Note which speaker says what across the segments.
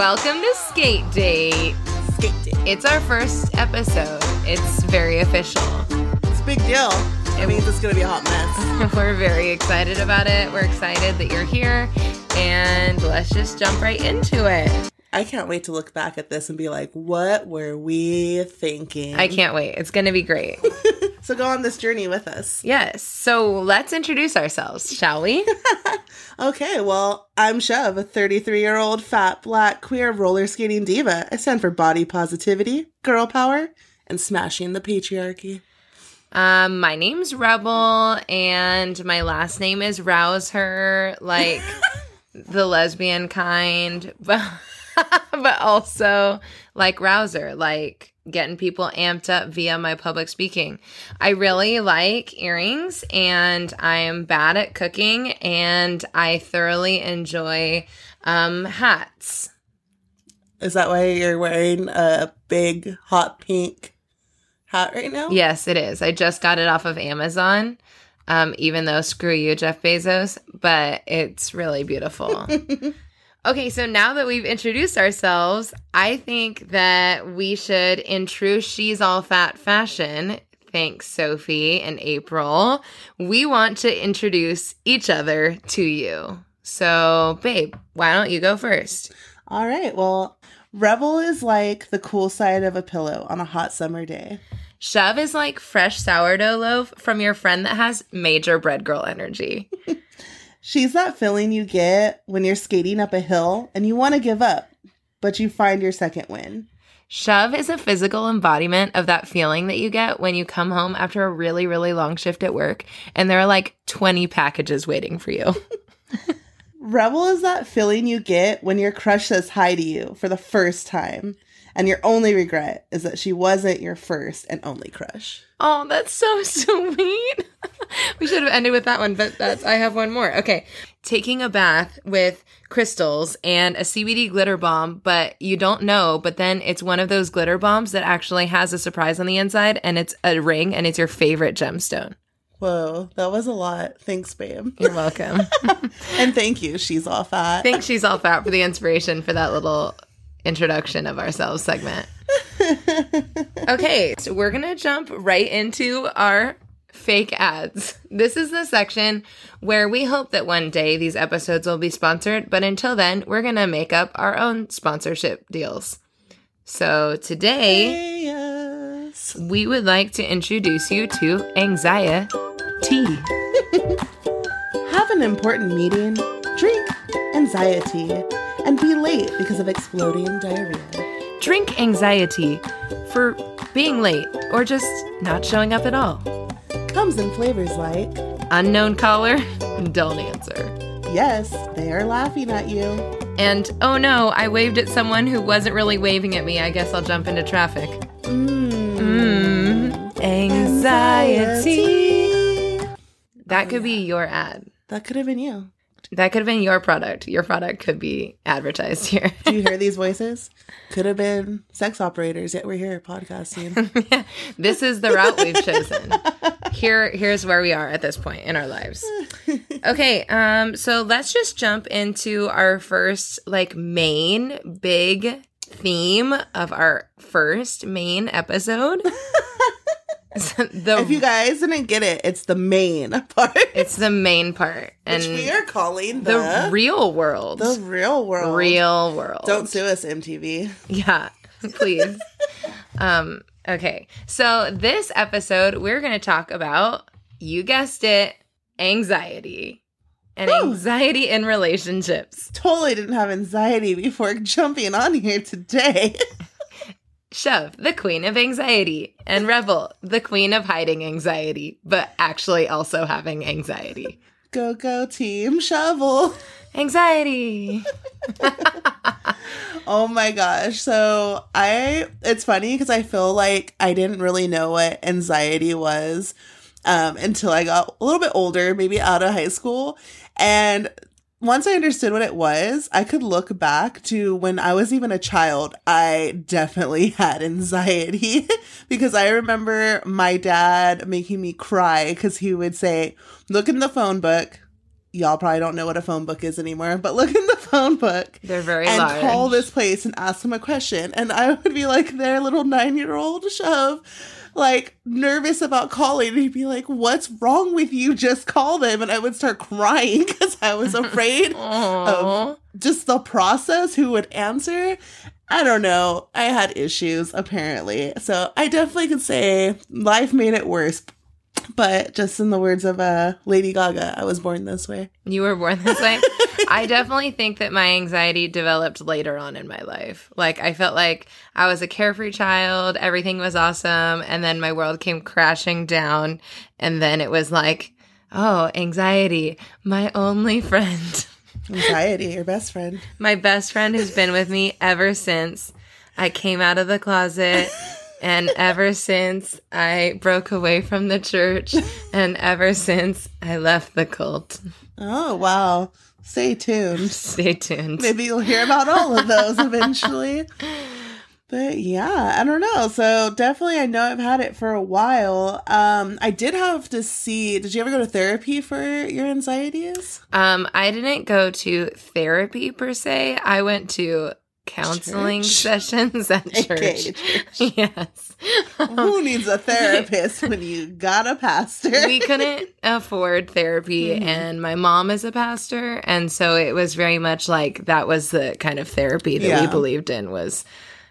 Speaker 1: Welcome to Skate Date.
Speaker 2: Skate date.
Speaker 1: It's our first episode. It's very official.
Speaker 2: It's a big deal. It means it's gonna be a hot mess.
Speaker 1: We're very excited about it. We're excited that you're here. And let's just jump right into it.
Speaker 2: I can't wait to look back at this and be like, what were we thinking?
Speaker 1: I can't wait. It's going to be great.
Speaker 2: So go on this journey with us.
Speaker 1: yes. So let's introduce ourselves, shall we?
Speaker 2: Okay, well, I'm Chev, a 33 year old fat black queer roller skating diva. I stand for body positivity, girl power, and smashing the patriarchy.
Speaker 1: Um, my name's Rebel, and my last name is Rouse Her, like the lesbian kind, but but also like Rouser, like getting people amped up via my public speaking. I really like earrings, and I am bad at cooking, and I thoroughly enjoy um, hats.
Speaker 2: Is that why you're wearing a big hot pink hat right now?
Speaker 1: Yes, it is. I just got it off of Amazon. Um, even though screw you, Jeff Bezos, but it's really beautiful. okay, so now that we've introduced ourselves, I think that we should in true She's All Fat Fashion. Thanks, Sophie and April. We want to introduce each other to you. So, babe, why don't you go first?
Speaker 2: All right, well, Rebel is like the cool side of a pillow on a hot summer day.
Speaker 1: Shove is like fresh sourdough loaf from your friend that has major bread girl energy.
Speaker 2: She's that feeling you get when you're skating up a hill and you want to give up, but you find your second win.
Speaker 1: Shove is a physical embodiment of that feeling that you get when you come home after a really, really long shift at work and there are like 20 packages waiting for you.
Speaker 2: Rebel is that feeling you get when your crush says hi to you for the first time, and your only regret is that she wasn't your first and only crush.
Speaker 1: oh, that's so sweet. we should have ended with that one, but that's I have one more. Okay. Taking a bath with crystals and a CBD glitter bomb, but you don't know, but then it's one of those glitter bombs that actually has a surprise on the inside and it's a ring and it's your favorite gemstone.
Speaker 2: Whoa, that was a lot. Thanks, babe.
Speaker 1: You're welcome.
Speaker 2: and thank you. She's all fat.
Speaker 1: Thanks, she's all fat for the inspiration for that little introduction of ourselves segment. okay, so we're gonna jump right into our fake ads. This is the section where we hope that one day these episodes will be sponsored, but until then, we're gonna make up our own sponsorship deals. So today,
Speaker 2: Yes.
Speaker 1: we would like to introduce you to Anxiety.
Speaker 2: Have an important meeting, drink anxiety, and be late because of exploding diarrhea.
Speaker 1: Drink Anxiety for being late or just not showing up at all.
Speaker 2: Comes in flavors like,
Speaker 1: Unknown caller, don't answer.
Speaker 2: yes, they are laughing at you.
Speaker 1: And oh no, I waved at someone who wasn't really waving at me. I guess I'll jump into traffic.
Speaker 2: Mmm.
Speaker 1: Mm. Anxiety. That could be your ad.
Speaker 2: That could have been you.
Speaker 1: That could have been your product. Your product could be advertised here.
Speaker 2: Do you hear these voices? Could have been sex operators, yet we're here podcasting.
Speaker 1: this is the route we've chosen. Here here's where we are at this point in our lives. Okay, um so let's just jump into our first like main big theme of our first main episode. the
Speaker 2: if you guys didn't get it, it's the main part.
Speaker 1: it's the main part and
Speaker 2: which we are calling
Speaker 1: the
Speaker 2: the,
Speaker 1: real world.
Speaker 2: the real world.
Speaker 1: real world.
Speaker 2: Don't sue us, MTV.
Speaker 1: Yeah, please. um, okay. So this episode, we're going to talk about, you guessed it, anxiety and anxiety in relationships.
Speaker 2: Totally didn't have anxiety before jumping on here today.
Speaker 1: Shove, the queen of anxiety, and Rebel, the queen of hiding anxiety, but actually also having anxiety.
Speaker 2: go, go, team shovel.
Speaker 1: Anxiety.
Speaker 2: Oh my gosh. So I it's funny because I feel like I didn't really know what anxiety was um until I got a little bit older, maybe out of high school. And once I understood what it was, I could look back to when I was even a child. I definitely had anxiety because I remember my dad making me cry because he would say, Look in the phone book, y'all probably don't know what a phone book is anymore, but look in the phone book
Speaker 1: They're very
Speaker 2: and
Speaker 1: large.
Speaker 2: call this place and ask them a question. And I would be like their little nine year old shove, like nervous about calling. And he'd be like, What's wrong with you? Just call them. And I would start crying because I was afraid
Speaker 1: of
Speaker 2: just the process, who would answer. I don't know. I had issues apparently. So I definitely could say life made it worse. But just in the words of uh, Lady Gaga, I was born this way.
Speaker 1: You were born this way. I definitely think that my anxiety developed later on in my life. Like I felt like I was a carefree child, everything was awesome, and then my world came crashing down, and then it was like, oh, anxiety, my only friend.
Speaker 2: Anxiety, your best friend.
Speaker 1: My best friend who's been with me ever since I came out of the closet. And ever since I broke away from the church, and ever since I left the cult.
Speaker 2: Oh, wow. Stay tuned.
Speaker 1: Stay tuned.
Speaker 2: Maybe you'll hear about all of those eventually. But yeah, I don't know. So definitely I know I've had it for a while. Um I did have to see did you ever go to therapy for your anxieties?
Speaker 1: Um, I didn't go to therapy per se. I went to counseling
Speaker 2: Church.
Speaker 1: sessions at
Speaker 2: Okay,
Speaker 1: church. yes.
Speaker 2: Who needs a therapist when you got a pastor?
Speaker 1: we couldn't afford therapy
Speaker 2: Mhm.
Speaker 1: and my mom is a pastor and so it was very much like that was the kind of therapy that we believed in was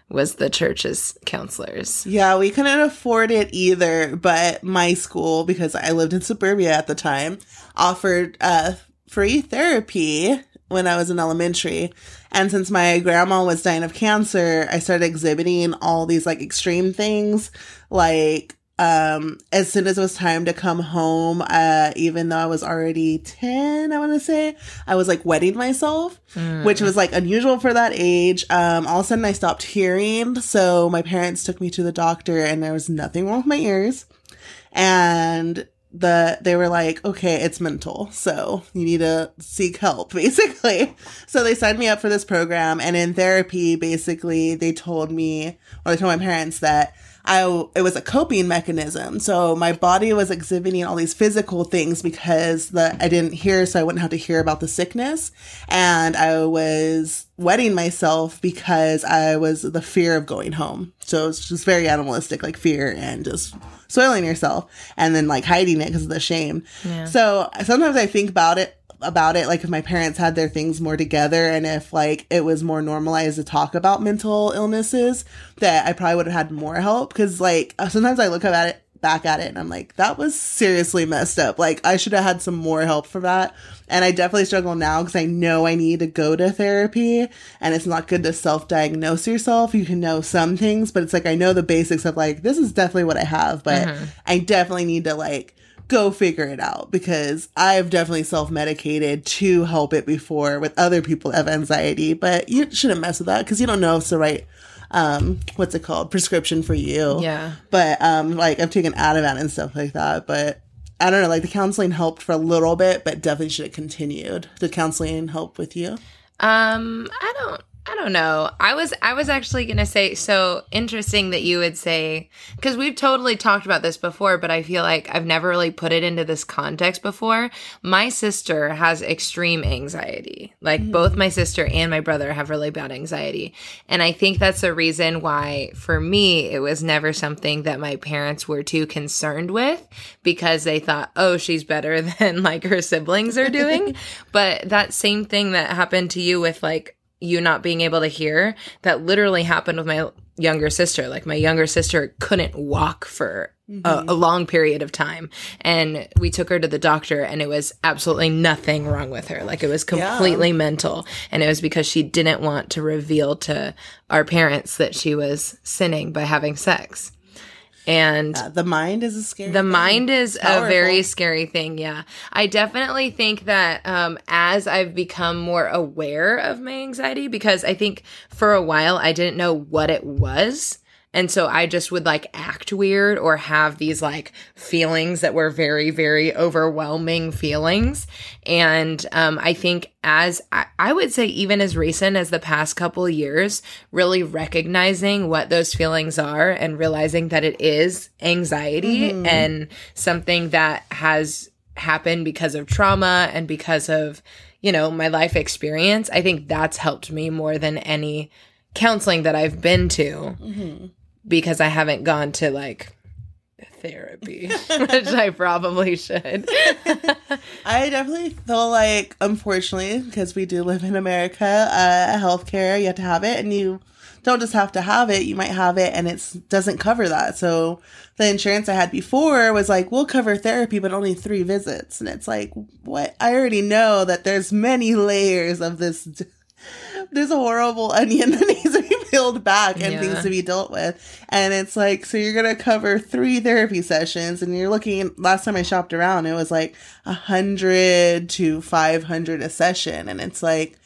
Speaker 1: was the church's counselors.
Speaker 2: Yeah, we couldn't afford it either, but my school, because I lived in suburbia at the time, offered uh, free therapy when I was in elementary. And since my grandma was dying of cancer, I started exhibiting all these like extreme things. Like, um, as soon as it was time to come home, uh, even though I was already 10, I want to say, I was like wetting myself
Speaker 1: Mm.
Speaker 2: which was like unusual for that age. Um, all of a sudden I stopped hearing. So my parents took me to the doctor and there was nothing wrong with my ears. And the, they were like, okay, it's mental. So you need to seek help basically. So they signed me up for this program and in therapy, basically they told me, or they told my parents that I, it was a coping mechanism. So my body was exhibiting all these physical things because the, I didn't hear, so I wouldn't have to hear about the sickness. And I was wetting myself because I was the fear of going home. So it's just very animalistic, like fear and just soiling yourself and then like hiding it because of the shame.
Speaker 1: Yeah.
Speaker 2: So sometimes I think about it about it like if my parents had their things more together and if like it was more normalized to talk about mental illnesses that I probably would have had more help. Because like uh, sometimes I look at it back at it and I'm like that was seriously messed up. Like I should have had some more help for that. And I definitely struggle now because I know I need to go to therapy and it's not good to self-diagnose yourself. You can know some things but it's like I know the basics of like this is definitely what I have but mm-hmm. I definitely need to like go figure it out because I've definitely self medicated to help it before with other people that have anxiety, but you shouldn't mess with that because you don't know if it's the right, um, what's it called, prescription for you.
Speaker 1: Yeah.
Speaker 2: But, um, like I've taken Ativan and stuff like that, but I don't know, like the counseling helped for a little bit, but definitely should have continued. Did counseling help with you?
Speaker 1: Um, I don't I don't know. I was I was actually going to say so interesting that you would say cuz we've totally talked about this before, but I feel like I've never really put it into this context before. My sister has extreme anxiety. Like mm. both my sister and my brother have really bad anxiety. And I think that's the reason why for me it was never something that my parents were too concerned with because they thought, "Oh, she's better than like her siblings are doing." but that same thing that happened to you with like you not being able to hear that literally happened with my younger sister. Like my younger sister couldn't walk for a, mm-hmm. a long period of time. And we took her to the doctor and it was absolutely nothing wrong with her. Like it was completely mental. And it was because she didn't want to reveal to our parents that she was sinning by having sex and
Speaker 2: Uh, the mind is a scary
Speaker 1: the
Speaker 2: thing.
Speaker 1: mind is a very scary thing yeah i definitely think that um, as i've become more aware of my anxiety because i think for a while i didn't know what it was and so i just would like act weird or have these like feelings that were very very overwhelming feelings and um, i think as I, I would say even as recent as the past couple years really recognizing what those feelings are and realizing that it is anxiety and something that has happened because of trauma and because of, you know, my life experience. I think that's helped me more than any counseling that I've been to
Speaker 2: Mm-hmm.
Speaker 1: Because I haven't gone to like therapy, which I probably should.
Speaker 2: I definitely feel like, unfortunately, because we do live in America, uh, healthcare, you have to have it, and you don't just have to have it, you might have it and it doesn't cover that. So the insurance I had before was like, we'll cover therapy, but only three visits. And it's like, what? I already know that there's many layers of this. There's a horrible onion that needs peeled back and
Speaker 1: Yeah.
Speaker 2: things to be dealt with. And it's like, so you're going to cover three therapy sessions and you're looking, last time I shopped around, it was like a hundred to 500 a session. And it's like,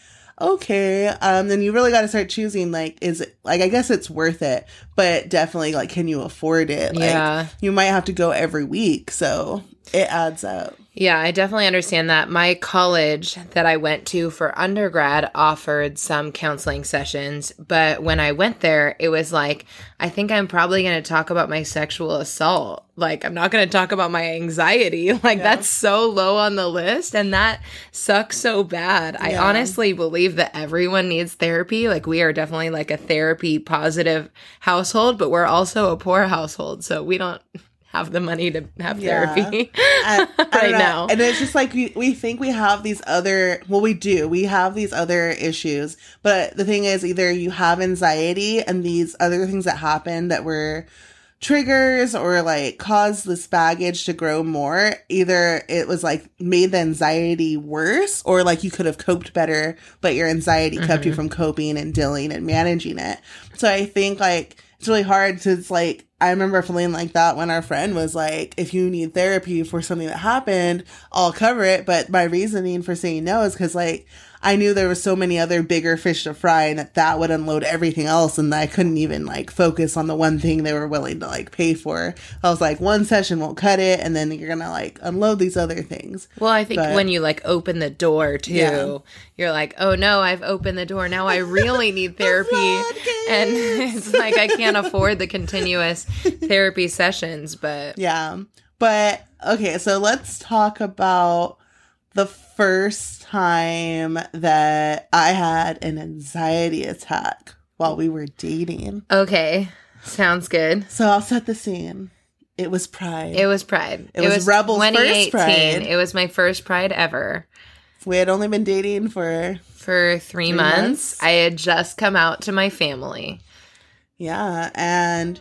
Speaker 2: okay um then you really got to start choosing like is it like i guess it's worth it but definitely like can you afford it like
Speaker 1: Yeah.
Speaker 2: you might have to go every week so it adds up
Speaker 1: Yeah, I definitely understand that. My college that I went to for undergrad offered some counseling sessions, but when I went there, it was like, I think I'm probably going to talk about my sexual assault. Like, I'm not going to talk about my anxiety. Like,
Speaker 2: Yeah.
Speaker 1: that's so low on the list, and that sucks so bad. I honestly believe that everyone needs therapy. Like, we are definitely like a therapy positive household, but we're also a poor household. So we don't have the money to have
Speaker 2: Yeah.
Speaker 1: therapy
Speaker 2: I, I
Speaker 1: right
Speaker 2: know.
Speaker 1: now.
Speaker 2: and it's just like we, we think we have these other well we do we have these other issues but the thing is either you have anxiety and these other things that happen that were triggers or like cause this baggage to grow more either it was like made the anxiety worse or like you could have coped better but your anxiety kept you mm-hmm. from coping and dealing and managing it so i think like it's really hard to it's like I remember feeling like that when our friend was like, if you need therapy for something that happened, I'll cover it. But my reasoning for saying no is because like I knew there were so many other bigger fish to fry and that that would unload everything else. And I couldn't even like focus on the one thing they were willing to like pay for. I was like, one session won't cut it. And then you're going to like unload these other things.
Speaker 1: Well, I think
Speaker 2: But-
Speaker 1: when you like open the door too,
Speaker 2: Yeah.
Speaker 1: you're like, oh no, I've opened the door. Now I really need therapy. and it's like I can't afford the continuous therapy sessions, but
Speaker 2: Yeah. But okay, so let's talk about the first time that I had an anxiety attack while we were dating.
Speaker 1: okay. Sounds good.
Speaker 2: So I'll set the scene. It was Pride.
Speaker 1: It was Pride.
Speaker 2: It was Rebel's first Pride.
Speaker 1: It was my first Pride ever.
Speaker 2: we had only been dating for
Speaker 1: For three,
Speaker 2: Three
Speaker 1: months,
Speaker 2: months?
Speaker 1: I had just come out to my family.
Speaker 2: yeah, and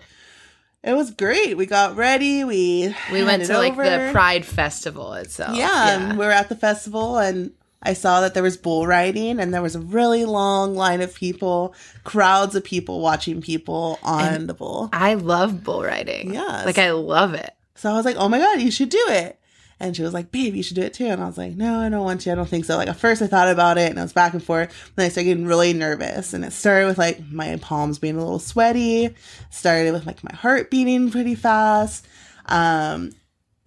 Speaker 2: it was great. We got ready. We
Speaker 1: We went to like the Pride Festival itself.
Speaker 2: Yeah, and we were at the festival and I saw that there was bull riding and there was a really long line of people, crowds of people watching people on the bull.
Speaker 1: I love bull riding.
Speaker 2: Yes.
Speaker 1: Like I love it.
Speaker 2: So I was like, "Oh my god, you should do it." And she was like, "Babe, you should do it too." And I was like, "No, I don't want to. I don't think so." Like at first I thought about it and I was back and forth. Then I started getting really nervous and it started with like my palms being a little sweaty, started with like my heart beating pretty fast. Um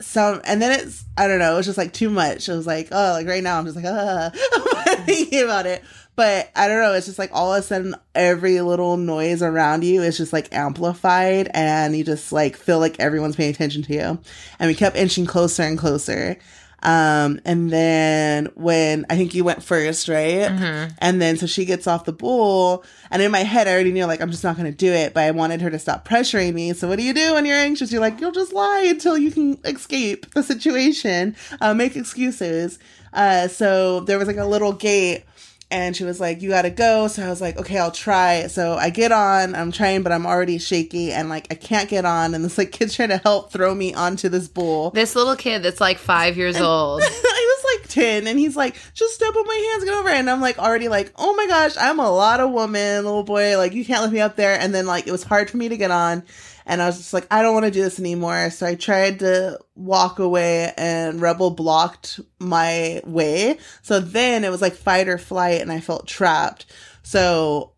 Speaker 2: so and then it's I don't know, it was just like too much. It was like, oh, like right now I'm just like, ah, thinking about it. But I don't know, it's just like all of a sudden every little noise around you is just like amplified and you just like feel like everyone's paying attention to you. And we kept inching closer and closer. Um, and then when I think you went first, right?
Speaker 1: Mm-hmm.
Speaker 2: And then so she gets off the bull, and in my head, I already knew like I'm just not going to do it, but I wanted her to stop pressuring me. So what do you do when you're anxious? You're like, you'll just lie until you can escape the situation, uh, make excuses. Uh, so there was like a little gate. And she was like, You gotta go. So I was like, Okay, I'll try. So I get on, I'm trying, but I'm already shaky and like I can't get on. And this like kid's trying to help throw me onto this bull.
Speaker 1: This little kid that's like five years old.
Speaker 2: I was like 10 and he's like, just step on my hands, get over. it." And I'm like already like, oh my gosh, I'm a lot of woman, little boy. Like you can't lift me up there. And then like it was hard for me to get on. And I was just like, I don't want to do this anymore. So I tried to walk away and Rebel blocked my way. So then it was like fight or flight and I felt trapped. So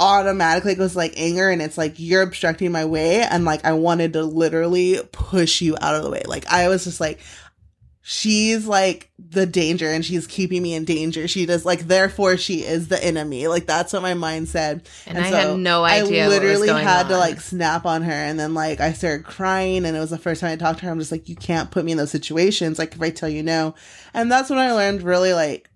Speaker 2: automatically it goes like anger and it's like you're obstructing my way and like I wanted to literally push you out of the way. Like I was just like she's like the danger and she's keeping me in danger. She does like therefore she is the enemy. Like that's what my mind said.
Speaker 1: And, I had no idea.
Speaker 2: I literally had
Speaker 1: on.
Speaker 2: to like snap on her and then like I started crying and it was the first time I talked to her. I'm just like, you can't put me in those situations. Like if I tell you no. And that's when I learned really like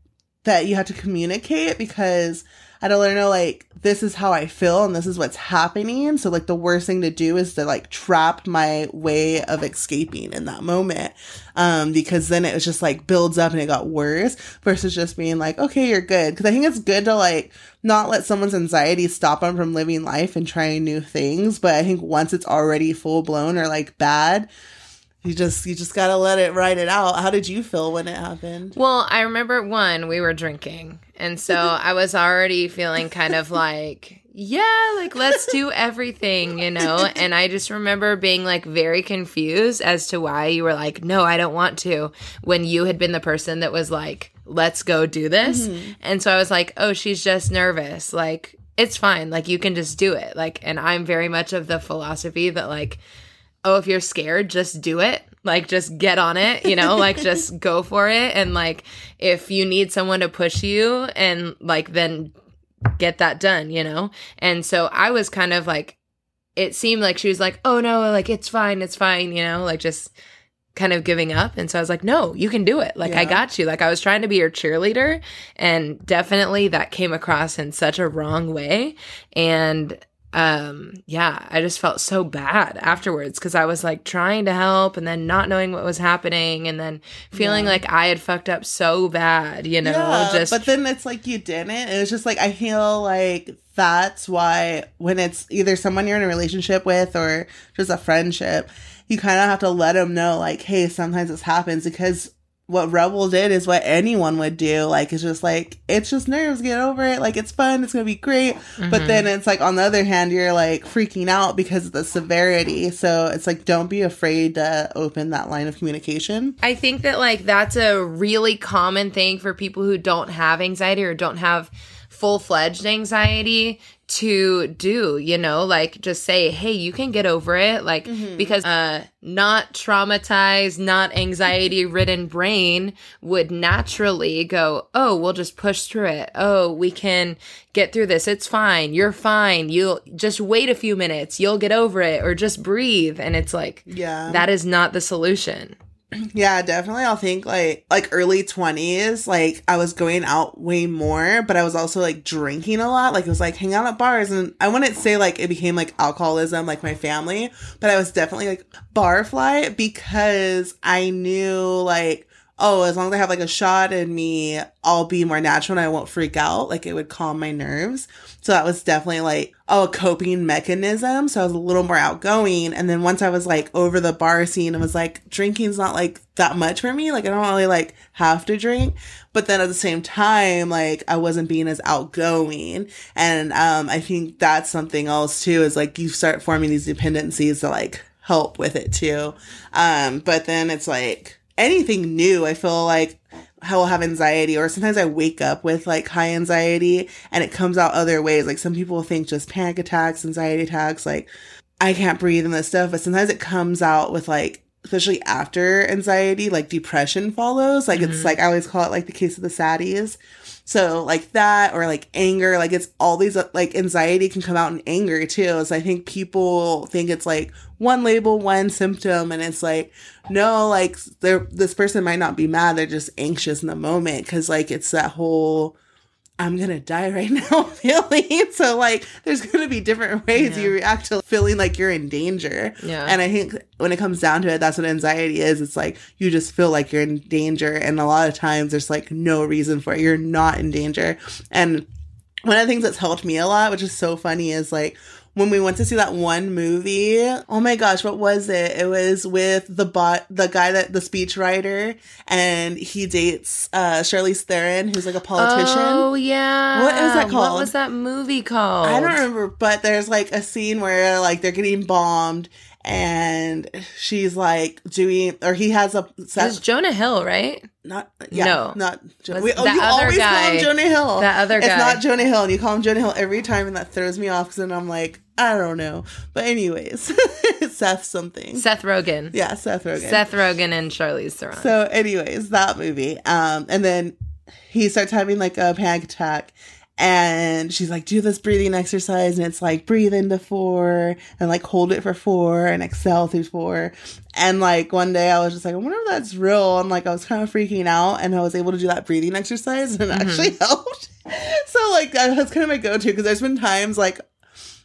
Speaker 2: that you have to communicate because I had to learn to like this is how I feel and this is what's happening. So like the worst thing to do is to like trap my way of escaping in that moment. Um, because then it was just like builds up and it got worse versus just being like, okay, you're good. Cause I think it's good to like not let someone's anxiety stop them from living life and trying new things. But I think once it's already full blown or like bad, you just you just gotta let it ride it out. How did you feel when it happened?
Speaker 1: Well, I remember one, we were drinking. And so I was already feeling kind of like, yeah, like let's do everything, you know? And I just remember being like very confused as to why you were like, no, I don't want to, when you had been the person that was like, let's go do this. Mm-hmm. And so I was like, oh, she's just nervous. Like, it's fine. Like, you can just do it. Like, and I'm very much of the philosophy that, like, oh, if you're scared, just do it. Like, just get on it, you know, like, just go for it. And, like, if you need someone to push you and, like, then get that done, you know? And so I was kind of like, it seemed like she was like, oh, no, like, it's fine, it's fine, you know, like, just kind of giving up. And so I was like, no, you can do it. Like, yeah. I got you. Like, I was trying to be your cheerleader. And definitely that came across in such a wrong way. And um yeah i just felt so bad afterwards because i was like trying to help and then not knowing what was happening and then feeling yeah. like i had fucked up so bad you know yeah,
Speaker 2: just but then it's like you didn't it was just like i feel like that's why when it's either someone you're in a relationship with or just a friendship you kind of have to let them know like hey sometimes this happens because what Rebel did is what anyone would do. Like, it's just like, it's just nerves, get over it. Like, it's fun, it's gonna be great. Mm-hmm. But then it's like, on the other hand, you're like freaking out because of the severity. So it's like, don't be afraid to open that line of communication.
Speaker 1: I think that, like, that's a really common thing for people who don't have anxiety or don't have full fledged anxiety to do, you know, like just say, hey, you can get over it. Like, mm-hmm. because uh, not traumatized, not anxiety ridden brain would naturally go, oh, we'll just push through it. Oh, we can get through this. It's fine. You're fine. You'll just wait a few minutes. You'll get over it or just breathe. And it's like, yeah, that is not the solution.
Speaker 2: Yeah, definitely. I'll think like like early 20s, like I was going out way more, but I was also like drinking a lot. Like it was like hang out at bars and I wouldn't say like it became like alcoholism like my family, but I was definitely like bar fly because I knew like oh, as long as I have like a shot in me, I'll be more natural and I won't freak out. Like it would calm my nerves. So that was definitely like, oh, a coping mechanism. So I was a little more outgoing. And then once I was like over the bar scene, I was like, drinking's not like that much for me. Like I don't really like have to drink. But then at the same time, like I wasn't being as outgoing. And um, I think that's something else too, is like you start forming these dependencies to like help with it too. Um, but then it's like, anything new, I feel like I will have anxiety, or sometimes I wake up with like high anxiety and it comes out other ways. Like some people think just panic attacks, anxiety attacks, like I can't breathe and this stuff, but sometimes it comes out with like, especially after anxiety, like depression follows. Like mm-hmm. it's like, I always call it like the case of the saddies. So like that or like anger, like it's all these uh, like anxiety can come out in anger too. So I think people think it's like one label, one symptom, and it's like no, like this person might not be mad, they're just anxious in the moment because like it's that whole I'm gonna die right now feeling. So like there's gonna be different ways yeah. you react to feeling like you're in danger. Yeah. And I think when it comes down to it, that's what anxiety is. It's like you just feel like you're in danger. And a lot of times there's like no reason for it. You're not in danger. And one of the things that's helped me a lot, which is so funny, is like when we went to see that one movie. Oh my gosh, what was it? It was with the bot, the guy that the speechwriter, and he dates uh Charlize Theron, who's like a politician.
Speaker 1: Oh yeah,
Speaker 2: what is that called?
Speaker 1: What was that movie called?
Speaker 2: I don't remember, but there's like a scene where like they're getting bombed, and she's like doing, or he has a.
Speaker 1: It's Jonah Hill, right?
Speaker 2: Not yeah, no, not Jonah. Wait, oh, you always guy, call him Jonah Hill.
Speaker 1: That other guy.
Speaker 2: It's not Jonah Hill, and you call him Jonah Hill every time, and that throws me off because then I'm like, I don't know. But anyways, Seth something.
Speaker 1: Seth Rogen.
Speaker 2: Yeah, Seth Rogen.
Speaker 1: Seth Rogen and Charlize Theron.
Speaker 2: So, anyways, that movie. Um, and then he starts having like a panic attack, and she's like, "Do this breathing exercise," and it's like breathe into four and like hold it for four and exhale through four. And like one day, I was just like, "I wonder if that's real." And like I was kind of freaking out, and I was able to do that breathing exercise, and it actually helped. so like that's kind of my go-to because there's been times like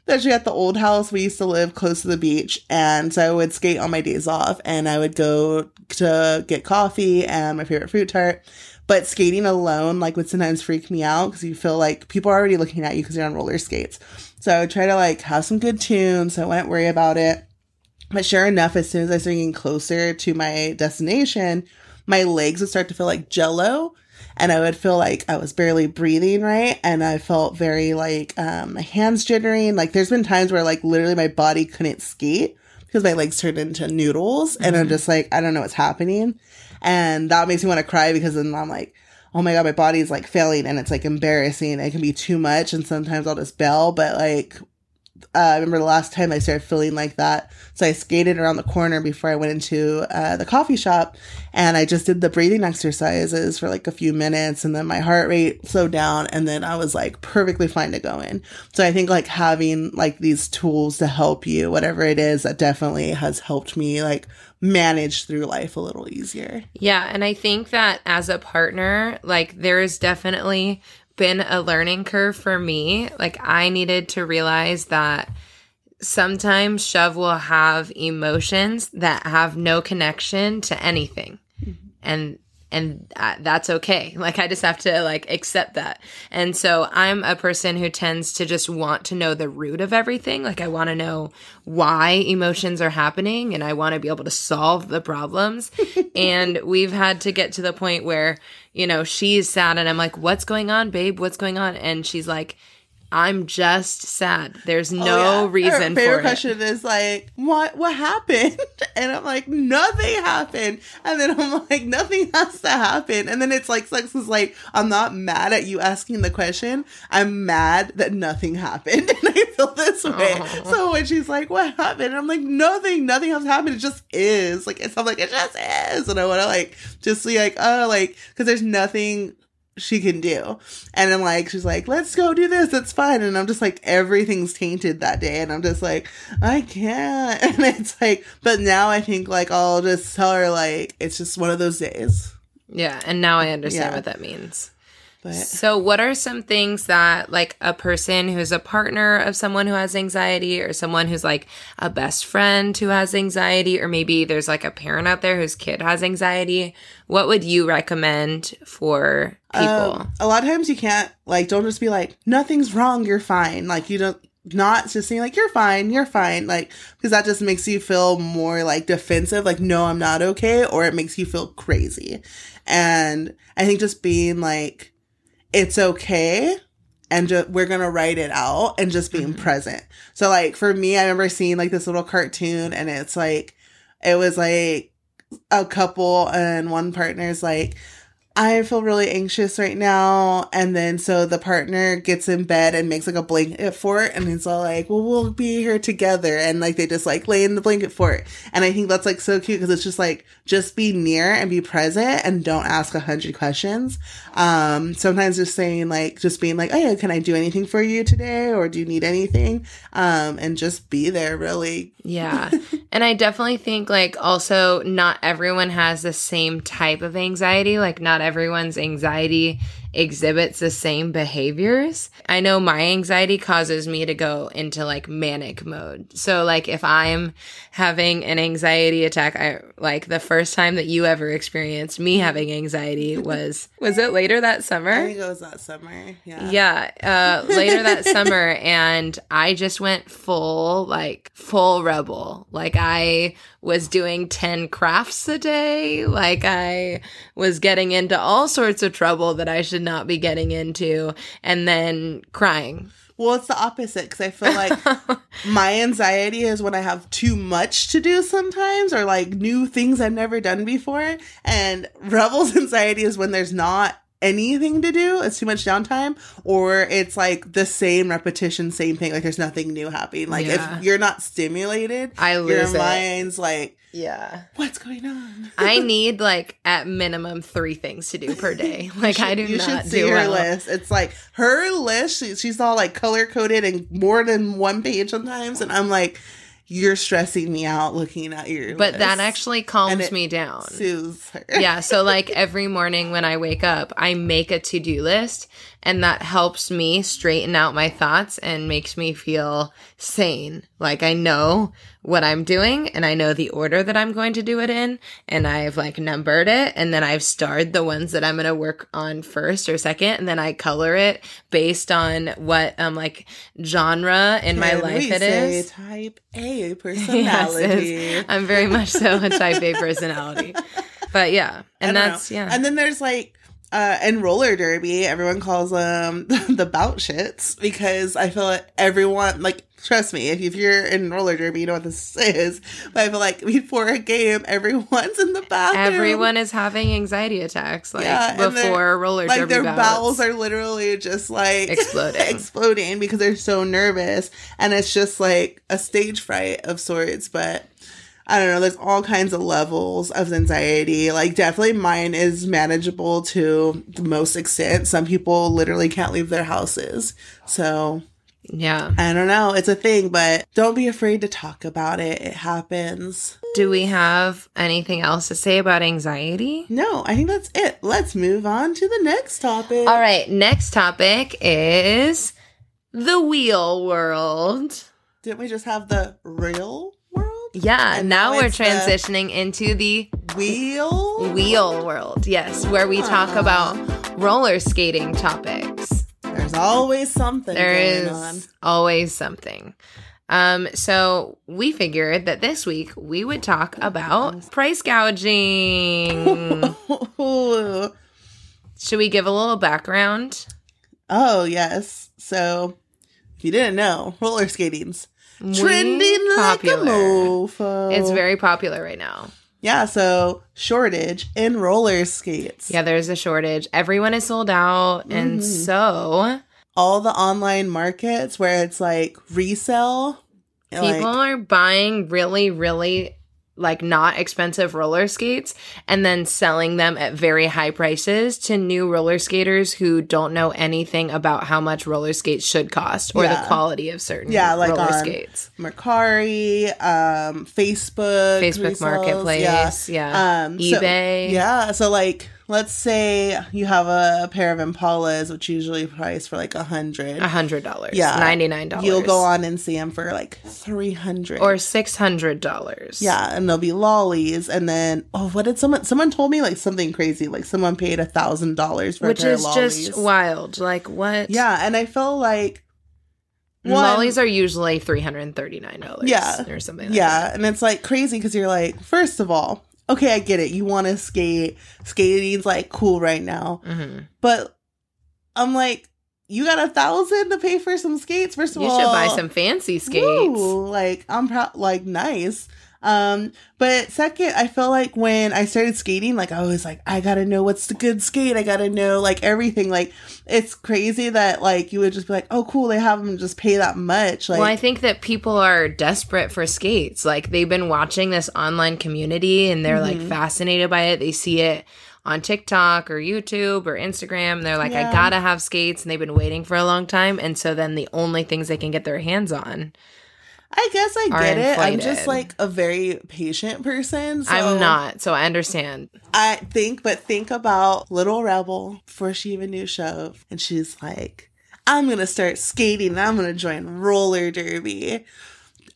Speaker 2: especially at the old house we used to live close to the beach and so i would skate on my days off and i would go to get coffee and my favorite fruit tart. But skating alone like would sometimes freak me out because you feel like people are already looking at you because you're on roller skates. So i would try to like have some good tunes so i wouldn't worry about it. But sure enough as soon as i started getting closer to my destination my legs would start to feel like jello and I would feel like I was barely breathing right. And I felt very like um, my hands jittering. Like there's been times where like literally my body couldn't skate because my legs turned into noodles. And I'm just like, I don't know what's happening. And that makes me want to cry because then I'm like, oh my God, my body is like failing and it's like embarrassing. It can be too much. And sometimes I'll just bail. But like, uh, I remember the last time I started feeling like that. So I skated around the corner before I went into uh, the coffee shop and I just did the breathing exercises for like a few minutes and then my heart rate slowed down and then I was like perfectly fine to go in. So I think like having like these tools to help you, whatever it is, that definitely has helped me like manage through life a little easier.
Speaker 1: Yeah, and I think that as a partner, like there is definitely been a learning curve for me. Like I needed to realize that sometimes Shove will have emotions that have no connection to anything. Mm-hmm. And and that's okay. Like I just have to like accept that. And so I'm a person who tends to just want to know the root of everything. Like I want to know why emotions are happening and I want to be able to solve the problems. and we've had to get to the point where, you know, she's sad and I'm like, "What's going on, babe? What's going on?" And she's like, I'm just sad. There's oh, no
Speaker 2: Oh, yeah.
Speaker 1: reason
Speaker 2: Her favorite
Speaker 1: for it.
Speaker 2: question is like, "What? What happened?" And I'm like, "Nothing happened." And then I'm like, "Nothing has to happen." And then it's like, Sex is like, I'm not mad at you asking the question. I'm mad that nothing happened, and I feel this way. So when she's like, "What happened?" And I'm like, "Nothing. Nothing has happened. It just is." Like it's I'm like, "It just is," and I want to like just be like, "Oh, like," because there's nothing she can do. And then like she's like, let's go do this, it's fine. And I'm just like, everything's tainted that day. And I'm just like, I can't. And it's like, but now I think like I'll just tell her like it's just one of those days.
Speaker 1: Yeah, and now I understand
Speaker 2: Yeah.
Speaker 1: what that means.
Speaker 2: But
Speaker 1: So, what are some things that, like, a person who's a partner of someone who has anxiety, or someone who's like a best friend who has anxiety, or maybe there's like a parent out there whose kid has anxiety, what would you recommend for people?
Speaker 2: um, a lot of times you can't like don't just be like, nothing's wrong, you're fine. Like you don't not just saying like you're fine, you're fine, like because that just makes you feel more like defensive, like no, I'm not okay, or it makes you feel crazy. And I think just being like, it's okay, and ju- we're gonna write it out, and just being mm-hmm. present. So like for me, I remember seeing like this little cartoon, and it's like it was like a couple, and one partner's like. I feel really anxious right now. And then so the partner gets in bed and makes like a blanket for it. And it's all like, well, we'll be here together. And like they just like lay in the blanket for it. And I think that's like so cute because it's just like, just be near and be present and don't ask a hundred questions. Um, sometimes just saying like, just being like, oh yeah, can I do anything for you today? Or do you need anything? Um, and just be there really.
Speaker 1: Yeah. and I definitely think like also not everyone has the same type of anxiety. Like not everyone's anxiety exhibits the same behaviors. I know my anxiety causes me to go into like manic mode. So like if I'm having an anxiety attack, I like the first time that you ever experienced me having anxiety was was it later that summer?
Speaker 2: I think it was that summer. Yeah.
Speaker 1: Yeah, uh, later that summer, and I just went full, like, full rebel. Like, I was doing 10 crafts a day. Like, I was getting into all sorts of trouble that I should not be getting into, and then crying.
Speaker 2: Well, it's the opposite because I feel like my anxiety is when I have too much to do sometimes or like new things I've never done before. And Rebel's anxiety is when there's not anything to do, it's too much downtime, or it's like the same repetition, same thing. Like there's nothing new happening. Like
Speaker 1: Yeah.
Speaker 2: if you're not stimulated,
Speaker 1: I
Speaker 2: your
Speaker 1: lose it.
Speaker 2: mind's like,
Speaker 1: Yeah.
Speaker 2: what's going on?
Speaker 1: I need like at minimum three things to do per day. Like I do
Speaker 2: you
Speaker 1: not
Speaker 2: should see
Speaker 1: do
Speaker 2: her
Speaker 1: well.
Speaker 2: list. It's like her list. She, she's all like color coded and more than one page sometimes, and I'm like, you're stressing me out looking at your.
Speaker 1: But that actually calms me down.
Speaker 2: soothes her.
Speaker 1: yeah, so like every morning when I wake up, I make a to-do list and that helps me straighten out my thoughts and makes me feel sane. Like I know what I'm doing and I know the order that I'm going to do it in and I've like numbered it and then I've starred the ones that I'm going to work on first or second and then I color it based on what um like genre in my life it
Speaker 2: say
Speaker 1: is.
Speaker 2: Type A personality.
Speaker 1: it's- I'm very much so a type A personality. But yeah, and that's
Speaker 2: know.
Speaker 1: yeah.
Speaker 2: And then there's like uh in roller derby, everyone calls them the bout shits because I feel like everyone like trust me, if, if you're in roller derby, you know what this is. But I feel like before a game, everyone's in the bathroom.
Speaker 1: Everyone is having anxiety attacks like
Speaker 2: Yeah, and
Speaker 1: before roller
Speaker 2: like
Speaker 1: derby
Speaker 2: their
Speaker 1: bouts.
Speaker 2: bowels are literally just like
Speaker 1: Exploding.
Speaker 2: exploding because they're so nervous and it's just like a stage fright of sorts but i don't know there's all kinds of levels of anxiety. Like definitely mine is manageable to the most extent. Some people literally can't leave their houses. So
Speaker 1: yeah.
Speaker 2: i don't know it's a thing but don't be afraid to talk about it. It happens.
Speaker 1: Do we have anything else to say about anxiety?
Speaker 2: no i think that's it. Let's move on to the next topic.
Speaker 1: All right, next topic is the wheel world.
Speaker 2: didn't we just have the real
Speaker 1: Yeah,
Speaker 2: And
Speaker 1: now,
Speaker 2: now
Speaker 1: we're transitioning into the
Speaker 2: wheel
Speaker 1: wheel world. Yes, where we talk
Speaker 2: Ah.
Speaker 1: about roller skating topics.
Speaker 2: There's always something
Speaker 1: There
Speaker 2: going
Speaker 1: is
Speaker 2: on.
Speaker 1: always something. Um, so we figured that this week we would talk about price gouging. Should we give a little background?
Speaker 2: Oh, yes. So if you didn't know, roller skating's trending
Speaker 1: Way
Speaker 2: like a mofo.
Speaker 1: It's very popular right now.
Speaker 2: yeah. So shortage in roller skates.
Speaker 1: Yeah, there's a shortage. Everyone is sold out, and
Speaker 2: Mhm.
Speaker 1: so
Speaker 2: All the online markets where it's like resell.
Speaker 1: people
Speaker 2: like,
Speaker 1: are buying really, really like not expensive roller skates and then selling them at very high prices to new roller skaters who don't know anything about how much roller skates should cost or
Speaker 2: Yeah.
Speaker 1: the quality of certain
Speaker 2: Yeah, like
Speaker 1: roller skates.
Speaker 2: Mercari, um, Facebook,
Speaker 1: Facebook
Speaker 2: resells,
Speaker 1: Marketplace, yeah. yeah.
Speaker 2: Um, so-
Speaker 1: eBay.
Speaker 2: yeah, so like, let's say you have a pair of Impalas, which usually price for like a hundred.
Speaker 1: A hundred dollars.
Speaker 2: Yeah.
Speaker 1: Ninety nine dollars.
Speaker 2: You'll go on and see them for like three hundred
Speaker 1: or six hundred dollars.
Speaker 2: yeah, and they'll be lollies, and then oh, what did someone? Someone told me like something crazy, like someone paid a thousand dollars for
Speaker 1: Which is just wild. Like what?
Speaker 2: yeah, and I feel like one-
Speaker 1: Lollies are usually three hundred and thirty nine dollars.
Speaker 2: Yeah.
Speaker 1: Or something like
Speaker 2: yeah, and it's like crazy because you're like, first of all, okay, I get it, you want to skate, skating's like cool right now,
Speaker 1: that. hmm
Speaker 2: but I'm like, you got a thousand to pay for some skates. First of
Speaker 1: You
Speaker 2: all,
Speaker 1: should buy some fancy skates.
Speaker 2: Woo, like I'm proud, like nice. Um, but second, I feel like when I started skating, like I was like, I gotta know what's the good skate. I gotta know like everything. Like it's crazy that like you would just be like, oh cool, they have them just pay that much. Like
Speaker 1: well, I think that people are desperate for skates. Like they've been watching this online community and they're like
Speaker 2: Mhm.
Speaker 1: fascinated by it. They see it on TikTok or YouTube or Instagram. They're like,
Speaker 2: Yeah.
Speaker 1: I gotta have skates. And they've been waiting for a long time. And so then the only things they can get their hands on.
Speaker 2: I guess I get it. I'm just like a very patient person. So
Speaker 1: I'm not. So I understand.
Speaker 2: I think, but think about Little Rebel before she even knew Shove, and she's like, "I'm gonna start skating. and I'm gonna join roller derby."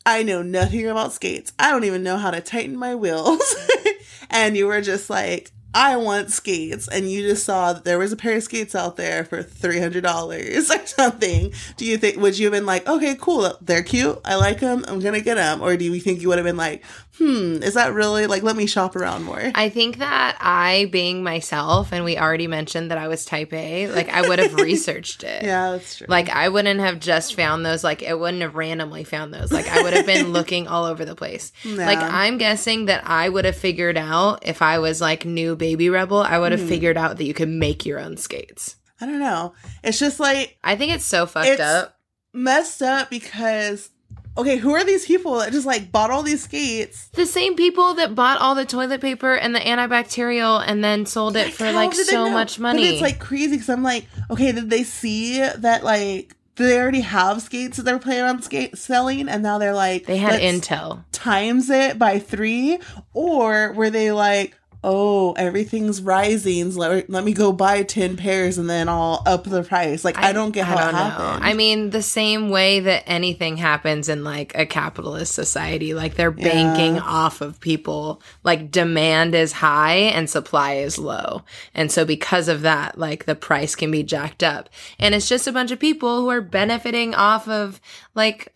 Speaker 2: I know nothing about skates. I don't even know how to tighten my wheels. and you were just like, I want skates. And you just saw that there was a pair of skates out there for $300 or something. Do you think, would you have been like, okay, cool. They're cute. I like them. I'm to get them. Or do you think you would have been like, hmm, is that really like, let me shop around more?
Speaker 1: I think that I, being myself, and we already mentioned that I was type A, like I would have researched it.
Speaker 2: yeah, that's true.
Speaker 1: Like I wouldn't have just found those. Like it wouldn't have randomly found those. Like I would have been looking all over the place.
Speaker 2: Yeah.
Speaker 1: Like I'm guessing that I would have figured out if I was like new baby rebel, I would have
Speaker 2: Mhm.
Speaker 1: figured out that you could make your own skates.
Speaker 2: I don't know. It's just like
Speaker 1: I think it's so fucked
Speaker 2: It's-
Speaker 1: up.
Speaker 2: messed up because okay, who are these people that just like bought all these skates?
Speaker 1: The same people that bought all the toilet paper and the antibacterial and then sold it
Speaker 2: Like,
Speaker 1: for like so much money.
Speaker 2: But it's like crazy because I'm like, okay, did they see that like they already have skates that they're planning on skate selling and now they're like
Speaker 1: they had intel.
Speaker 2: times it by three or were they like oh everything's rising let, let me go buy 10 pairs and then i'll up the price like i, don't get how
Speaker 1: I
Speaker 2: it
Speaker 1: know.
Speaker 2: happened
Speaker 1: I mean, the same way that anything happens in like a capitalist society, like they're
Speaker 2: Yeah.
Speaker 1: banking off of people. Like demand is high and supply is low. And so because of that, like the price can be jacked up. And it's just a bunch of people who are benefiting off of like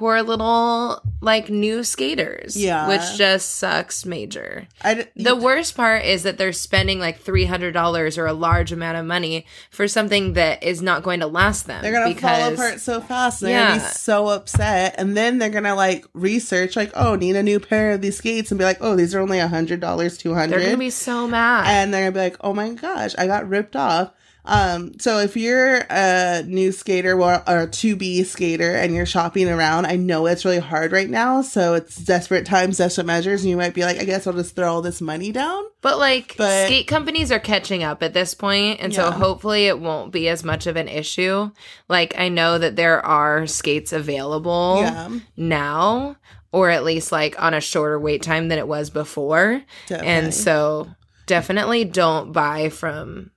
Speaker 1: poor little like new skaters.
Speaker 2: Yeah.
Speaker 1: Which just sucks major.
Speaker 2: I d-
Speaker 1: The worst part is that they're spending like three hundred dollars or a large amount of money for something that is not going to last them.
Speaker 2: they're gonna fall apart so fast they're gonna be
Speaker 1: Yeah.
Speaker 2: so upset and then they're gonna like research like oh need a new pair of these skates and be like oh these are only a hundred dollars two
Speaker 1: They're gonna be so mad.
Speaker 2: and they're gonna be like, "Oh my gosh, I got ripped off." Um, so if you're a new skater or, or a to be skater and you're shopping around, I know it's really hard right now. So it's desperate times, desperate measures, and you might be like, "I guess I'll just throw all this money down."
Speaker 1: but like
Speaker 2: but-
Speaker 1: skate companies are catching up at this point, and so hopefully it won't be as much of an issue. Like I know that there are skates available
Speaker 2: yeah,
Speaker 1: now, or at least like on a shorter wait time than it was before.
Speaker 2: definitely.
Speaker 1: And so definitely don't buy from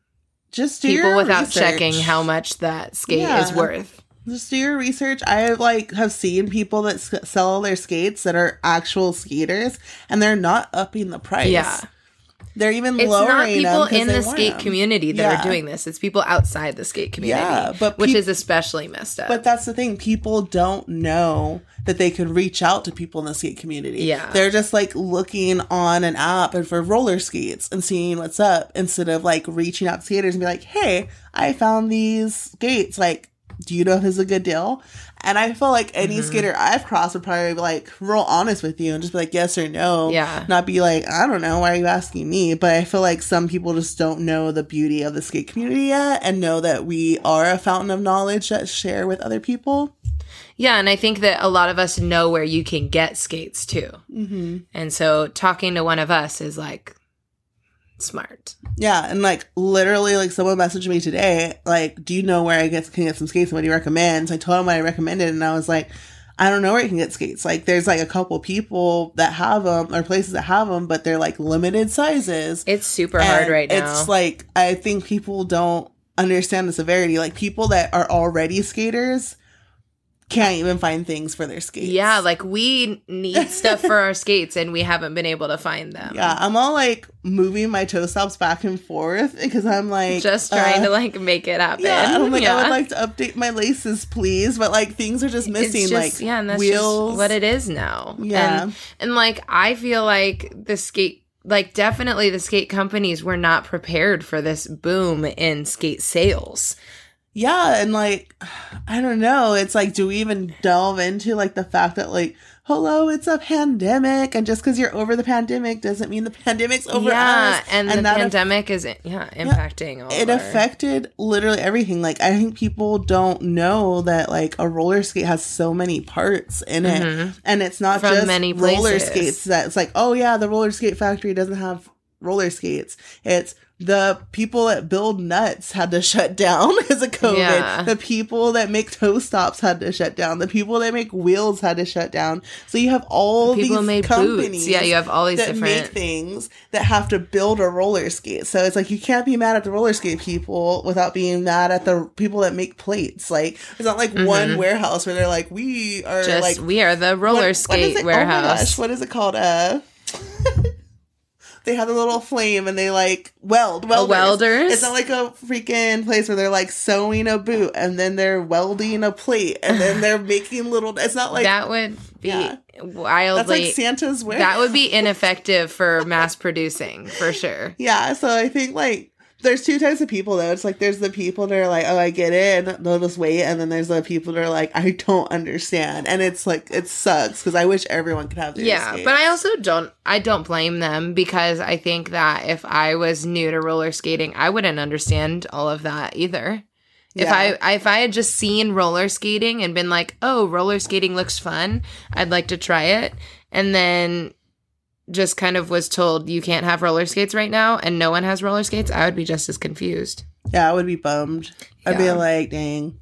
Speaker 2: just do
Speaker 1: people without
Speaker 2: research.
Speaker 1: checking how much that skate
Speaker 2: Yeah.
Speaker 1: is worth.
Speaker 2: Just do your research. I have like have seen people that s- sell their skates that are actual skaters, and they're not upping the price.
Speaker 1: Yeah.
Speaker 2: They're even
Speaker 1: It's
Speaker 2: lowering
Speaker 1: not people in the skate
Speaker 2: them.
Speaker 1: community that
Speaker 2: Yeah.
Speaker 1: are doing this. It's people outside the skate community,
Speaker 2: Yeah, but
Speaker 1: which is especially messed up.
Speaker 2: But that's the thing. People don't know that they could reach out to people in the skate community.
Speaker 1: Yeah.
Speaker 2: They're just like looking on an app and for roller skates and seeing what's up instead of like reaching out to skaters and be like, hey, I found these skates. Like, do you know if it's a good deal? And I feel like any
Speaker 1: Mm-hmm.
Speaker 2: skater I've crossed would probably be like real honest with you and just be like yes or no.
Speaker 1: Yeah.
Speaker 2: Not be like, I don't know, why are you asking me? But I feel like some people just don't know the beauty of the skate community yet and know that we are a fountain of knowledge that share with other people.
Speaker 1: yeah, and I think that a lot of us know where you can get skates too.
Speaker 2: Mm-hmm.
Speaker 1: And so talking to one of us is like smart.
Speaker 2: Yeah, and like literally, like someone messaged me today, like, "Do you know where I get can get some skates? And what do you recommend?" So I told him what I recommended, and I was like, "I don't know where you can get skates. Like, there's like a couple people that have them, or places that have them, but they're like limited sizes.
Speaker 1: It's super hard
Speaker 2: And
Speaker 1: right now.
Speaker 2: It's like I think people don't understand the severity. Like people that are already skaters can't even find things for their skates.
Speaker 1: yeah, like we need stuff for our skates and we haven't been able to find them.
Speaker 2: Yeah, I'm all like moving my toe stops back and forth because I'm like
Speaker 1: Just trying
Speaker 2: uh,
Speaker 1: to like make it happen.
Speaker 2: Yeah, I'm like, I would like to update my laces, please. But like things are just missing,
Speaker 1: just,
Speaker 2: like
Speaker 1: yeah, and that's
Speaker 2: wheels.
Speaker 1: just what it is now.
Speaker 2: Yeah.
Speaker 1: and, and like I feel like the skate, like definitely the skate companies were not prepared for this boom in skate sales.
Speaker 2: Yeah, and like I don't know. It's like, do we even delve into like the fact that like, hello, it's a pandemic, and just because you're over the pandemic doesn't mean the pandemic's over
Speaker 1: yeah,
Speaker 2: us.
Speaker 1: and, the
Speaker 2: that aff-
Speaker 1: pandemic is yeah impacting all.
Speaker 2: it
Speaker 1: our-
Speaker 2: affected literally everything. Like I think people don't know that like a roller skate has so many parts in it,
Speaker 1: Mhm.
Speaker 2: and it's not
Speaker 1: From
Speaker 2: just
Speaker 1: many
Speaker 2: roller skates. That it's like, oh yeah, the roller skate factory doesn't have roller skates. It's the people that build nuts had to shut down because of COVID.
Speaker 1: Yeah.
Speaker 2: The people that make toe stops had to shut down. The people that make wheels had to shut down. So you have all
Speaker 1: People
Speaker 2: these
Speaker 1: made
Speaker 2: companies
Speaker 1: boots. Yeah, you have all these
Speaker 2: that
Speaker 1: different.
Speaker 2: make things that have to build a roller skate. So it's like you can't be mad at the roller skate people without being mad at the people that make plates. Like it's not like one warehouse where they're like, we are
Speaker 1: Mm-hmm. just
Speaker 2: like
Speaker 1: we are the roller
Speaker 2: what- what is
Speaker 1: skate
Speaker 2: it? Oh my
Speaker 1: warehouse.
Speaker 2: gosh, what is it called? Uh They have a little flame and they like weld. Welders.
Speaker 1: welders?
Speaker 2: It's not like a freaking place where they're like sewing a boot and then they're welding a plate and then they're making little. It's not like
Speaker 1: that would be
Speaker 2: Yeah.
Speaker 1: wildly.
Speaker 2: that's like Santa's warehouse.
Speaker 1: that would be ineffective for mass producing for sure.
Speaker 2: Yeah, so I think like there's two types of people though. It's like there's the people that are like, oh, I get it, and they'll just wait, and then there's the people that are like, I don't understand, and it's like it sucks because I wish everyone could have
Speaker 1: Yeah, but I also don't I don't blame them because I think that if I was new to roller skating, I wouldn't understand all of that either. If
Speaker 2: Yeah.
Speaker 1: I if I had just seen roller skating and been like, "Oh, roller skating looks fun. I'd like to try it." And then just kind of was told you can't have roller skates right now and no one has roller skates, I would be just as confused.
Speaker 2: yeah, I would be bummed. I'd be like, dang.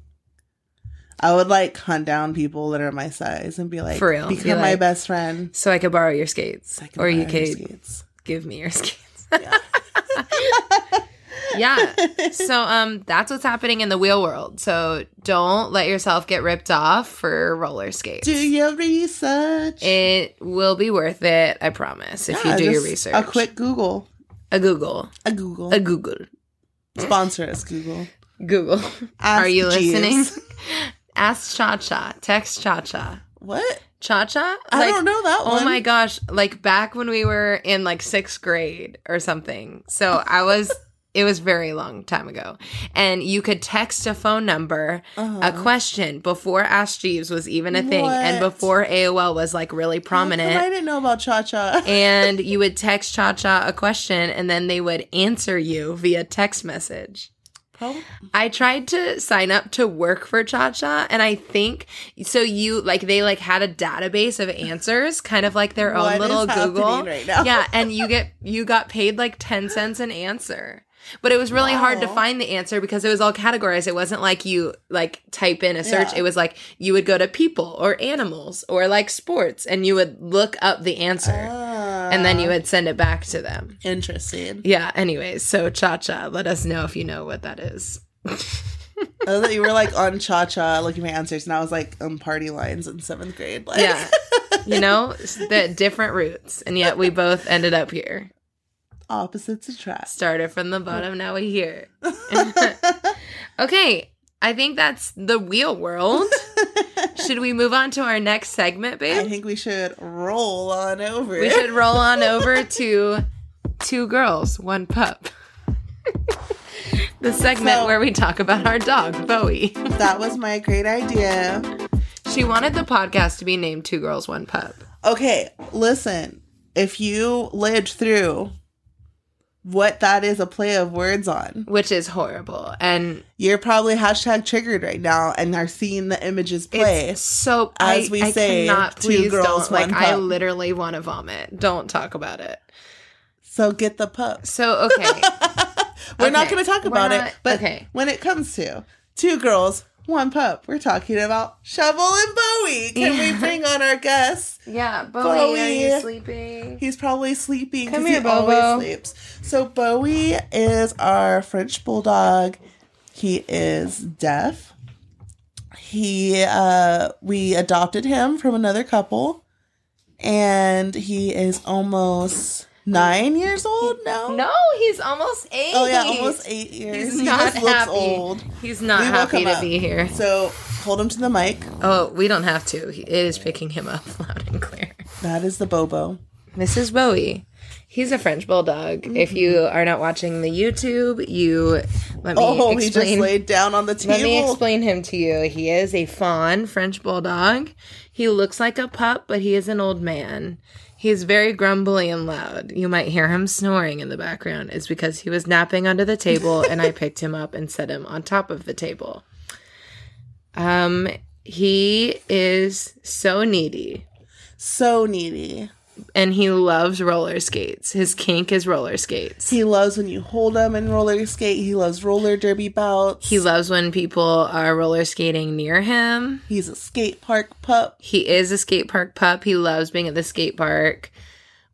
Speaker 2: I would like hunt down people that are my size and be like,
Speaker 1: For real. Be
Speaker 2: become my
Speaker 1: like-
Speaker 2: best friend.
Speaker 1: So I could borrow your skates
Speaker 2: I
Speaker 1: or you could
Speaker 2: skates.
Speaker 1: give me your skates.
Speaker 2: Yeah.
Speaker 1: yeah. So um that's what's happening in the wheel world. So don't let yourself get ripped off for roller skates.
Speaker 2: Do your research.
Speaker 1: it will be worth it, I promise, if
Speaker 2: Yeah,
Speaker 1: you do your research.
Speaker 2: A quick Google.
Speaker 1: a Google.
Speaker 2: A Google.
Speaker 1: A Google.
Speaker 2: Sponsor us, Google.
Speaker 1: Google.
Speaker 2: Ask
Speaker 1: Are you
Speaker 2: Jeeves.
Speaker 1: listening? Ask Cha Cha. Text Cha Cha.
Speaker 2: What?
Speaker 1: Cha Cha?
Speaker 2: I don't know that one.
Speaker 1: Oh my gosh. Like back when we were in like sixth grade or something. So I was, it was very long time ago. And you could text a phone number, a
Speaker 2: Uh-huh.
Speaker 1: question before Ask Jeeves was even a thing. And before AOL was like really
Speaker 2: prominent I didn't know about Cha Cha.
Speaker 1: and you would text Cha Cha a question and then they would answer you via text message. I tried to sign up to work for Cha Cha, and I think so. You like they like had a database of answers, kind of like their own
Speaker 2: What
Speaker 1: little Google.
Speaker 2: right now?
Speaker 1: Yeah, and you get you got paid like ten cents an answer. But it was really hard to find the answer because it was all categorized. It wasn't like you like type in a search.
Speaker 2: Yeah.
Speaker 1: It was like you would go to people or animals or like sports and you would look up the answer and then you would send it back to them.
Speaker 2: Ah, Interesting.
Speaker 1: Yeah, anyways, so Cha Cha, let us know if you know what that is.
Speaker 2: I thought you were like on Cha Cha looking my answers, and I was like on party lines in seventh grade. Like,
Speaker 1: Yeah. you know, the different routes, and yet we both ended up here.
Speaker 2: Opposites attract.
Speaker 1: Started from the bottom, now we're here. okay, I think that's the wheel world. Should we move on to our next segment, babe?
Speaker 2: I think we should roll on over.
Speaker 1: We should roll on over to two girls, one pup. the segment
Speaker 2: So-
Speaker 1: where we talk about our dog, Bowie.
Speaker 2: That was my great idea.
Speaker 1: She wanted the podcast to be named Two Girls, One Pup.
Speaker 2: Okay, listen. If you lived through what that is a play of words on,
Speaker 1: which is horrible. And
Speaker 2: you're probably hashtag triggered right now and are seeing the images play.
Speaker 1: it's so
Speaker 2: As
Speaker 1: I,
Speaker 2: we
Speaker 1: I
Speaker 2: say,
Speaker 1: cannot
Speaker 2: two
Speaker 1: please
Speaker 2: girls,
Speaker 1: don't like I literally want to vomit. Don't talk about it.
Speaker 2: So get the pup.
Speaker 1: So okay.
Speaker 2: We're not going to talk about
Speaker 1: not-
Speaker 2: it, but
Speaker 1: okay.
Speaker 2: when it comes to two girls, one pup, we're talking about Shovel and Bowie. Can
Speaker 1: Yeah.
Speaker 2: we bring on our guest?
Speaker 1: yeah, Bowie, are you sleeping?
Speaker 2: He's probably sleeping because he
Speaker 1: Bobo.
Speaker 2: always sleeps. So Bowie is our French bulldog. He is deaf. He uh we adopted him from another couple and he is almost nine years old now.
Speaker 1: No, he's almost eight.
Speaker 2: Oh yeah, almost eight years.
Speaker 1: He's
Speaker 2: he
Speaker 1: not
Speaker 2: just looks
Speaker 1: happy.
Speaker 2: old.
Speaker 1: He's not
Speaker 2: We
Speaker 1: happy to
Speaker 2: up.
Speaker 1: be here.
Speaker 2: So hold him to the mic.
Speaker 1: Oh, we don't have to. He- It is picking him up loud and clear.
Speaker 2: That is the Bobo.
Speaker 1: This is Bowie. He's a French bulldog. If you mm-hmm. are not watching the YouTube, you let me
Speaker 2: Oh, he just laid down on the table.
Speaker 1: Let me explain him to you. He is a fawn French bulldog. He looks like a pup, but he is an old man. He's very grumbly and loud. You might hear him snoring in the background. It's because he was napping under the table and I picked him up and set him on top of the table. Um he is so needy
Speaker 2: So needy.
Speaker 1: And he loves roller skates. His kink is roller skates.
Speaker 2: He loves when you hold him and roller skate. He loves roller derby bouts.
Speaker 1: He loves when people are roller skating near him.
Speaker 2: He's a skate park pup.
Speaker 1: He is a skate park pup. He loves being at the skate park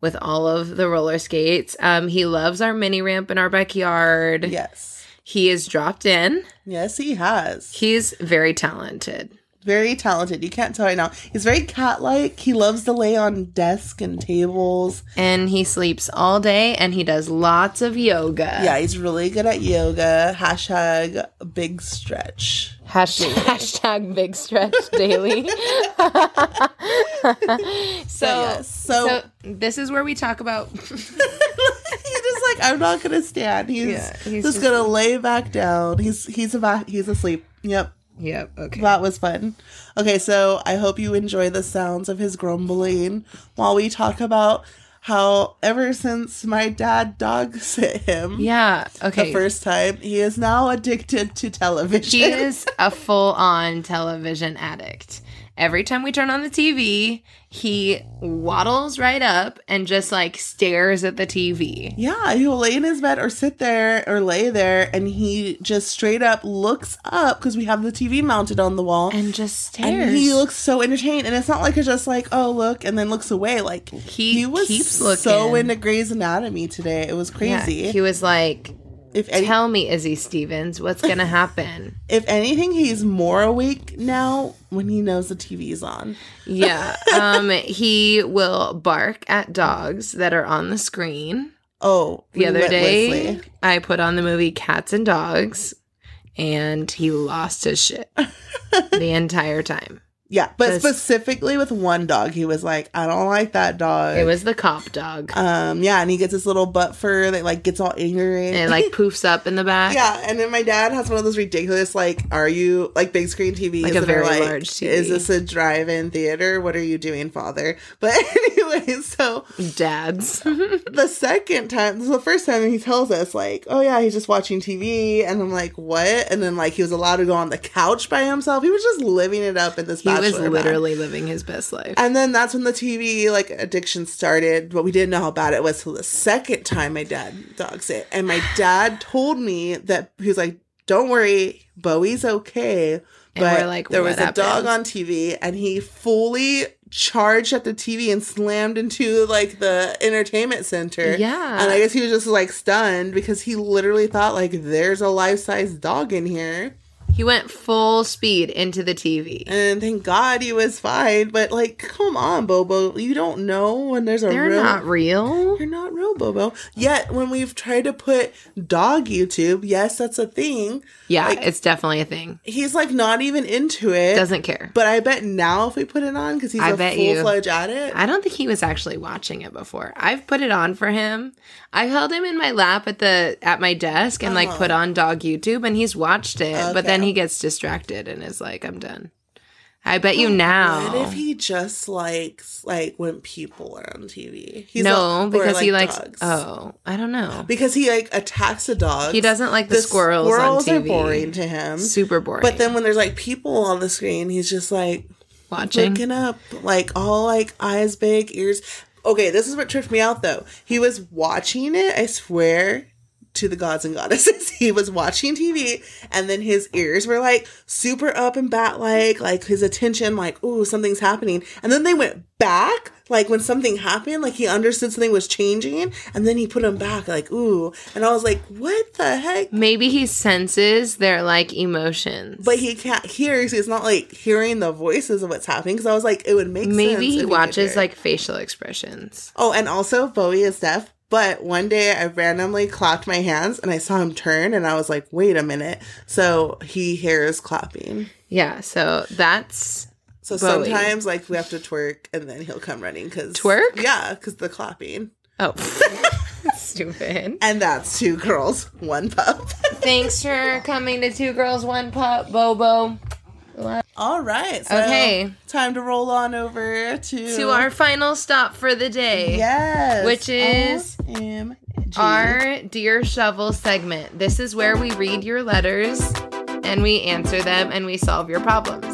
Speaker 1: with all of the roller skates. Um, he loves our mini ramp in our backyard.
Speaker 2: Yes.
Speaker 1: He is dropped in.
Speaker 2: Yes, he has.
Speaker 1: He's very talented.
Speaker 2: Very talented. You can't tell right now. He's very cat like. He loves to lay on desks and tables.
Speaker 1: And he sleeps all day and he does lots of yoga.
Speaker 2: Yeah, he's really good at yoga. Hashtag big stretch.
Speaker 1: Hashtag, hashtag big stretch daily. so,
Speaker 2: so-
Speaker 1: so this is where we talk about
Speaker 2: he just like like, I'm not gonna stand. He's,
Speaker 1: Yeah, he's
Speaker 2: just,
Speaker 1: just-
Speaker 2: gonna lay back down. He's he's about he's asleep. Yep.
Speaker 1: Yep. Okay.
Speaker 2: That was fun. Okay, so I hope you enjoy the sounds of his grumbling while we talk about how ever since my dad dog sit him
Speaker 1: Yeah. Okay, the
Speaker 2: first time, he is now addicted to television.
Speaker 1: She is a full on television addict. Every time we turn on the TV, he waddles right up and just like stares at the TV.
Speaker 2: Yeah, he'll lay in his bed or sit there or lay there and he just straight up looks up because we have the TV mounted on the wall.
Speaker 1: And just stares.
Speaker 2: And he looks so entertained, and it's not like it's just like, oh look, and then looks away. Like
Speaker 1: He he
Speaker 2: was
Speaker 1: keeps
Speaker 2: so
Speaker 1: looking.
Speaker 2: into Grey's Anatomy today. It was
Speaker 1: Yeah,
Speaker 2: crazy.
Speaker 1: he was like,
Speaker 2: if any,
Speaker 1: Tell me, Izzy Stevens, what's gonna happen?
Speaker 2: if anything, he's more awake now when he knows the TV's on.
Speaker 1: yeah. Um, he will bark at dogs that are on the screen.
Speaker 2: Oh,
Speaker 1: The other day. I put on the movie Cats and Dogs, and he lost his shit the entire time.
Speaker 2: Yeah, but
Speaker 1: Just-
Speaker 2: specifically with one dog, he was like, I don't like that dog.
Speaker 1: It was the cop dog.
Speaker 2: um, yeah, and he gets his little butt fur that like gets all angry.
Speaker 1: and it like poofs up in the back.
Speaker 2: Yeah, and then my dad has one of those ridiculous, like, are you like big screen TVs?
Speaker 1: Like a very
Speaker 2: like,
Speaker 1: large TV.
Speaker 2: Is this a drive-in theater? What are you doing, father? But anyway, so
Speaker 1: Dads.
Speaker 2: the second time, this is the first time he tells us, like, oh yeah, he's just watching TV, and I'm like, what? And then like he was allowed to go on the couch by himself. He was just living it up in this.
Speaker 1: he was
Speaker 2: bachelor pad.
Speaker 1: literally living his best life.
Speaker 2: And then that's when the TV like addiction started, but we didn't know how bad it was till the second time my dad dogs it. And my dad told me that he was like, Don't worry, Bowie's okay. But
Speaker 1: we're like,
Speaker 2: there was
Speaker 1: "What
Speaker 2: a dog on TV and he fully charged at the TV and slammed into like the entertainment center.
Speaker 1: Yeah.
Speaker 2: And I guess he was just like stunned because he literally thought like there's a life size dog in here.
Speaker 1: He went full speed into the TV.
Speaker 2: And thank God he was fine. But like, come on, Bobo. You don't know when there's a
Speaker 1: They're
Speaker 2: real
Speaker 1: not real.
Speaker 2: You're not real, Bobo. Yet when we've tried to put dog YouTube, yes, that's a thing.
Speaker 1: Yeah,
Speaker 2: Like-
Speaker 1: it's definitely a thing.
Speaker 2: He's like not even into it.
Speaker 1: Doesn't care.
Speaker 2: But I bet now if we put it on, because he's
Speaker 1: I
Speaker 2: a full fledged addict.
Speaker 1: I don't think he was actually watching it before. I've put it on for him. I held him in my lap at the at my desk and like
Speaker 2: Uh-huh.
Speaker 1: put on dog YouTube and he's watched it, but then
Speaker 2: Okay.
Speaker 1: He gets distracted and is like, I'm done. I bet you now.
Speaker 2: What if he just likes like when people are on TV? He's
Speaker 1: no,
Speaker 2: or,
Speaker 1: because he
Speaker 2: like,
Speaker 1: likes
Speaker 2: dogs.
Speaker 1: oh, I don't know.
Speaker 2: Because he like attacks a dog.
Speaker 1: He doesn't like the, squirrels, on TV.
Speaker 2: are boring to him.
Speaker 1: Super boring.
Speaker 2: But then when there's like people on the screen, he's just like
Speaker 1: watching.
Speaker 2: looking up, like all like eyes big, ears. Okay, this is what tripped me out though. He was watching it, I swear to the gods and goddesses. He was watching TV and then his ears were like super up and bat like, like his attention, like, ooh, something's happening. And then they went back, like when something happened, like he understood something was changing, and then he put them back, like, ooh. And I was like, what the heck?
Speaker 1: Maybe he senses their like emotions.
Speaker 2: But he can't hear, so he's not like hearing the voices of what's happening. Because I was like, it would make sense.
Speaker 1: Maybe he watches like facial expressions.
Speaker 2: Oh, and also Bowie is deaf. But one day I randomly clapped my hands and I saw him turn and I was like, wait a minute. So he hears clapping.
Speaker 1: Yeah, so that's
Speaker 2: So
Speaker 1: Bowie.
Speaker 2: sometimes like we have to twerk and then he'll come running because
Speaker 1: Twerk?
Speaker 2: Yeah, because the clapping.
Speaker 1: oh stupid.
Speaker 2: And that's two girls, one pup.
Speaker 1: Thanks for coming to Two Girls One Pup, Bobo.
Speaker 2: All right. So
Speaker 1: Okay.
Speaker 2: Time to roll on over to
Speaker 1: To our final stop for the day.
Speaker 2: yes,
Speaker 1: Which is
Speaker 2: OMG.
Speaker 1: Our Dear Shovel segment. This is where we read your letters and we answer them and we solve your problems.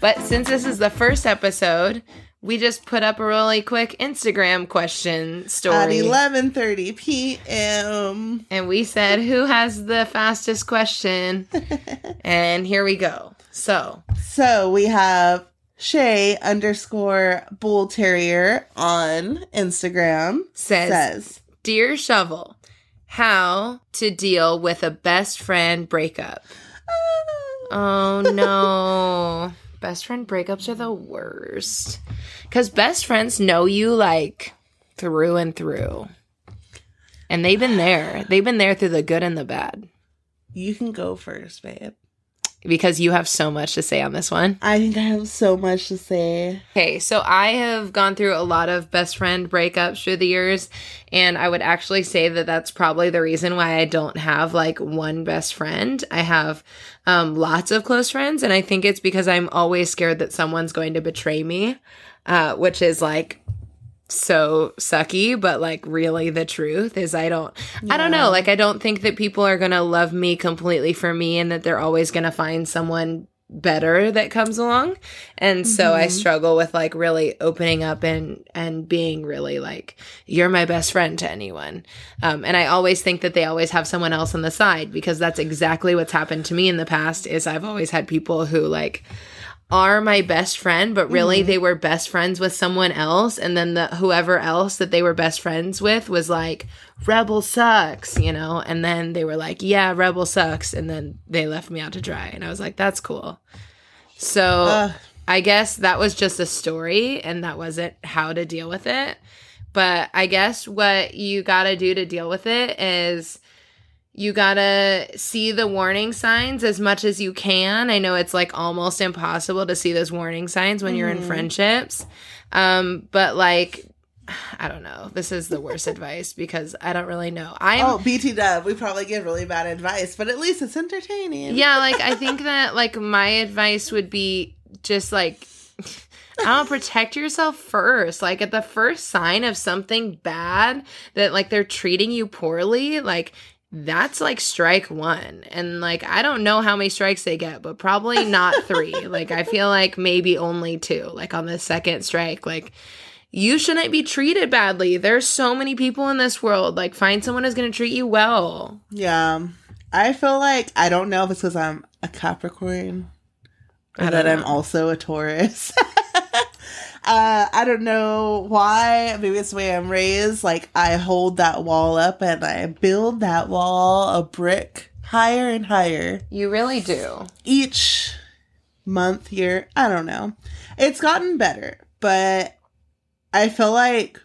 Speaker 1: But since this is the first episode, we just put up a really quick Instagram question story at
Speaker 2: eleven thirty p.m.
Speaker 1: and we said, Who has the fastest question? and here we go. So,
Speaker 2: So we have Shay underscore Bull Terrier on Instagram
Speaker 1: says,
Speaker 2: says
Speaker 1: Dear Shovel, how to deal with a best friend breakup? Ah. Oh no. best friend breakups are the worst. Because best friends know you like through and through. And they've been there. They've been there through the good and the bad.
Speaker 2: you can go first, babe.
Speaker 1: Because you have so much to say on this one.
Speaker 2: I think I have so much to say.
Speaker 1: Okay, so I have gone through a lot of best friend breakups through the years, and I would actually say that that's probably the reason why I don't have like one best friend. I have um, lots of close friends, and I think it's because I'm always scared that someone's going to betray me, uh, which is like so sucky but like really the truth is i don't i don't know. Like i don't think that people are gonna love me completely for me and that they're always gonna find someone better that comes along. And so i struggle with like really opening up and and being really like you're my best friend to anyone. Um, and i always think that they always have someone else on the side because that's exactly what's happened to me in the past is i've always had people who like are my best friend, but really mm-hmm. they were best friends with someone else, and then the whoever else that they were best friends with was like Rebel sucks, you know, and then they were like, yeah, Rebel sucks, and then they left me out to dry, and I was like, that's cool. So
Speaker 2: Ugh.
Speaker 1: I guess that was just a story, and that wasn't how to deal with it. But I guess what you got to do to deal with it is you gotta see the warning signs as much as you can. I know it's like almost impossible to see those warning signs when you're in friendships. Um, but like, I don't know. This is the worst advice because I don't really know. I'm
Speaker 2: Oh, BT Dub, we probably give really bad advice, but at least it's entertaining.
Speaker 1: yeah, like I think that like my advice would be just like I don't protect yourself first. Like at the first sign of something bad that like they're treating you poorly, like that's like strike one. And like I don't know how many strikes they get, but probably not three. like I feel like maybe only two. Like on the second strike, like you shouldn't be treated badly. There's so many people in this world. Like find someone who's gonna treat you well.
Speaker 2: Yeah. I feel like I don't know if it's because I'm a Capricorn or that I'm also a Taurus. uh, I don't know why. Maybe it's the way I'm raised. Like I hold that wall up and I build that wall a brick higher and higher
Speaker 1: You really do.
Speaker 2: each month, year. I don't know. It's gotten better, but I feel like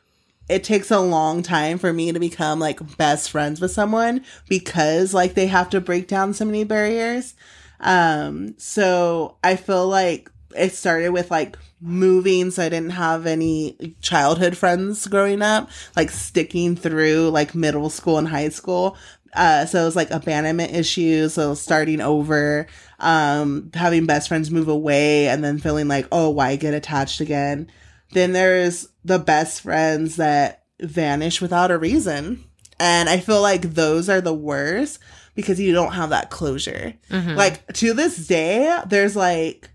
Speaker 2: it takes a long time for me to become like best friends with someone because like they have to break down so many barriers. Um, so I feel like it started with like moving so I didn't have any childhood friends growing up, like sticking through like middle school and high school. Uh, so it was like abandonment issues, so starting over, um, having best friends move away and then feeling like, oh, why get attached again? Then there's the best friends that vanish without a reason. And I feel like those are the worst because you don't have that closure.
Speaker 1: Mhm.
Speaker 2: Like to this day, there's like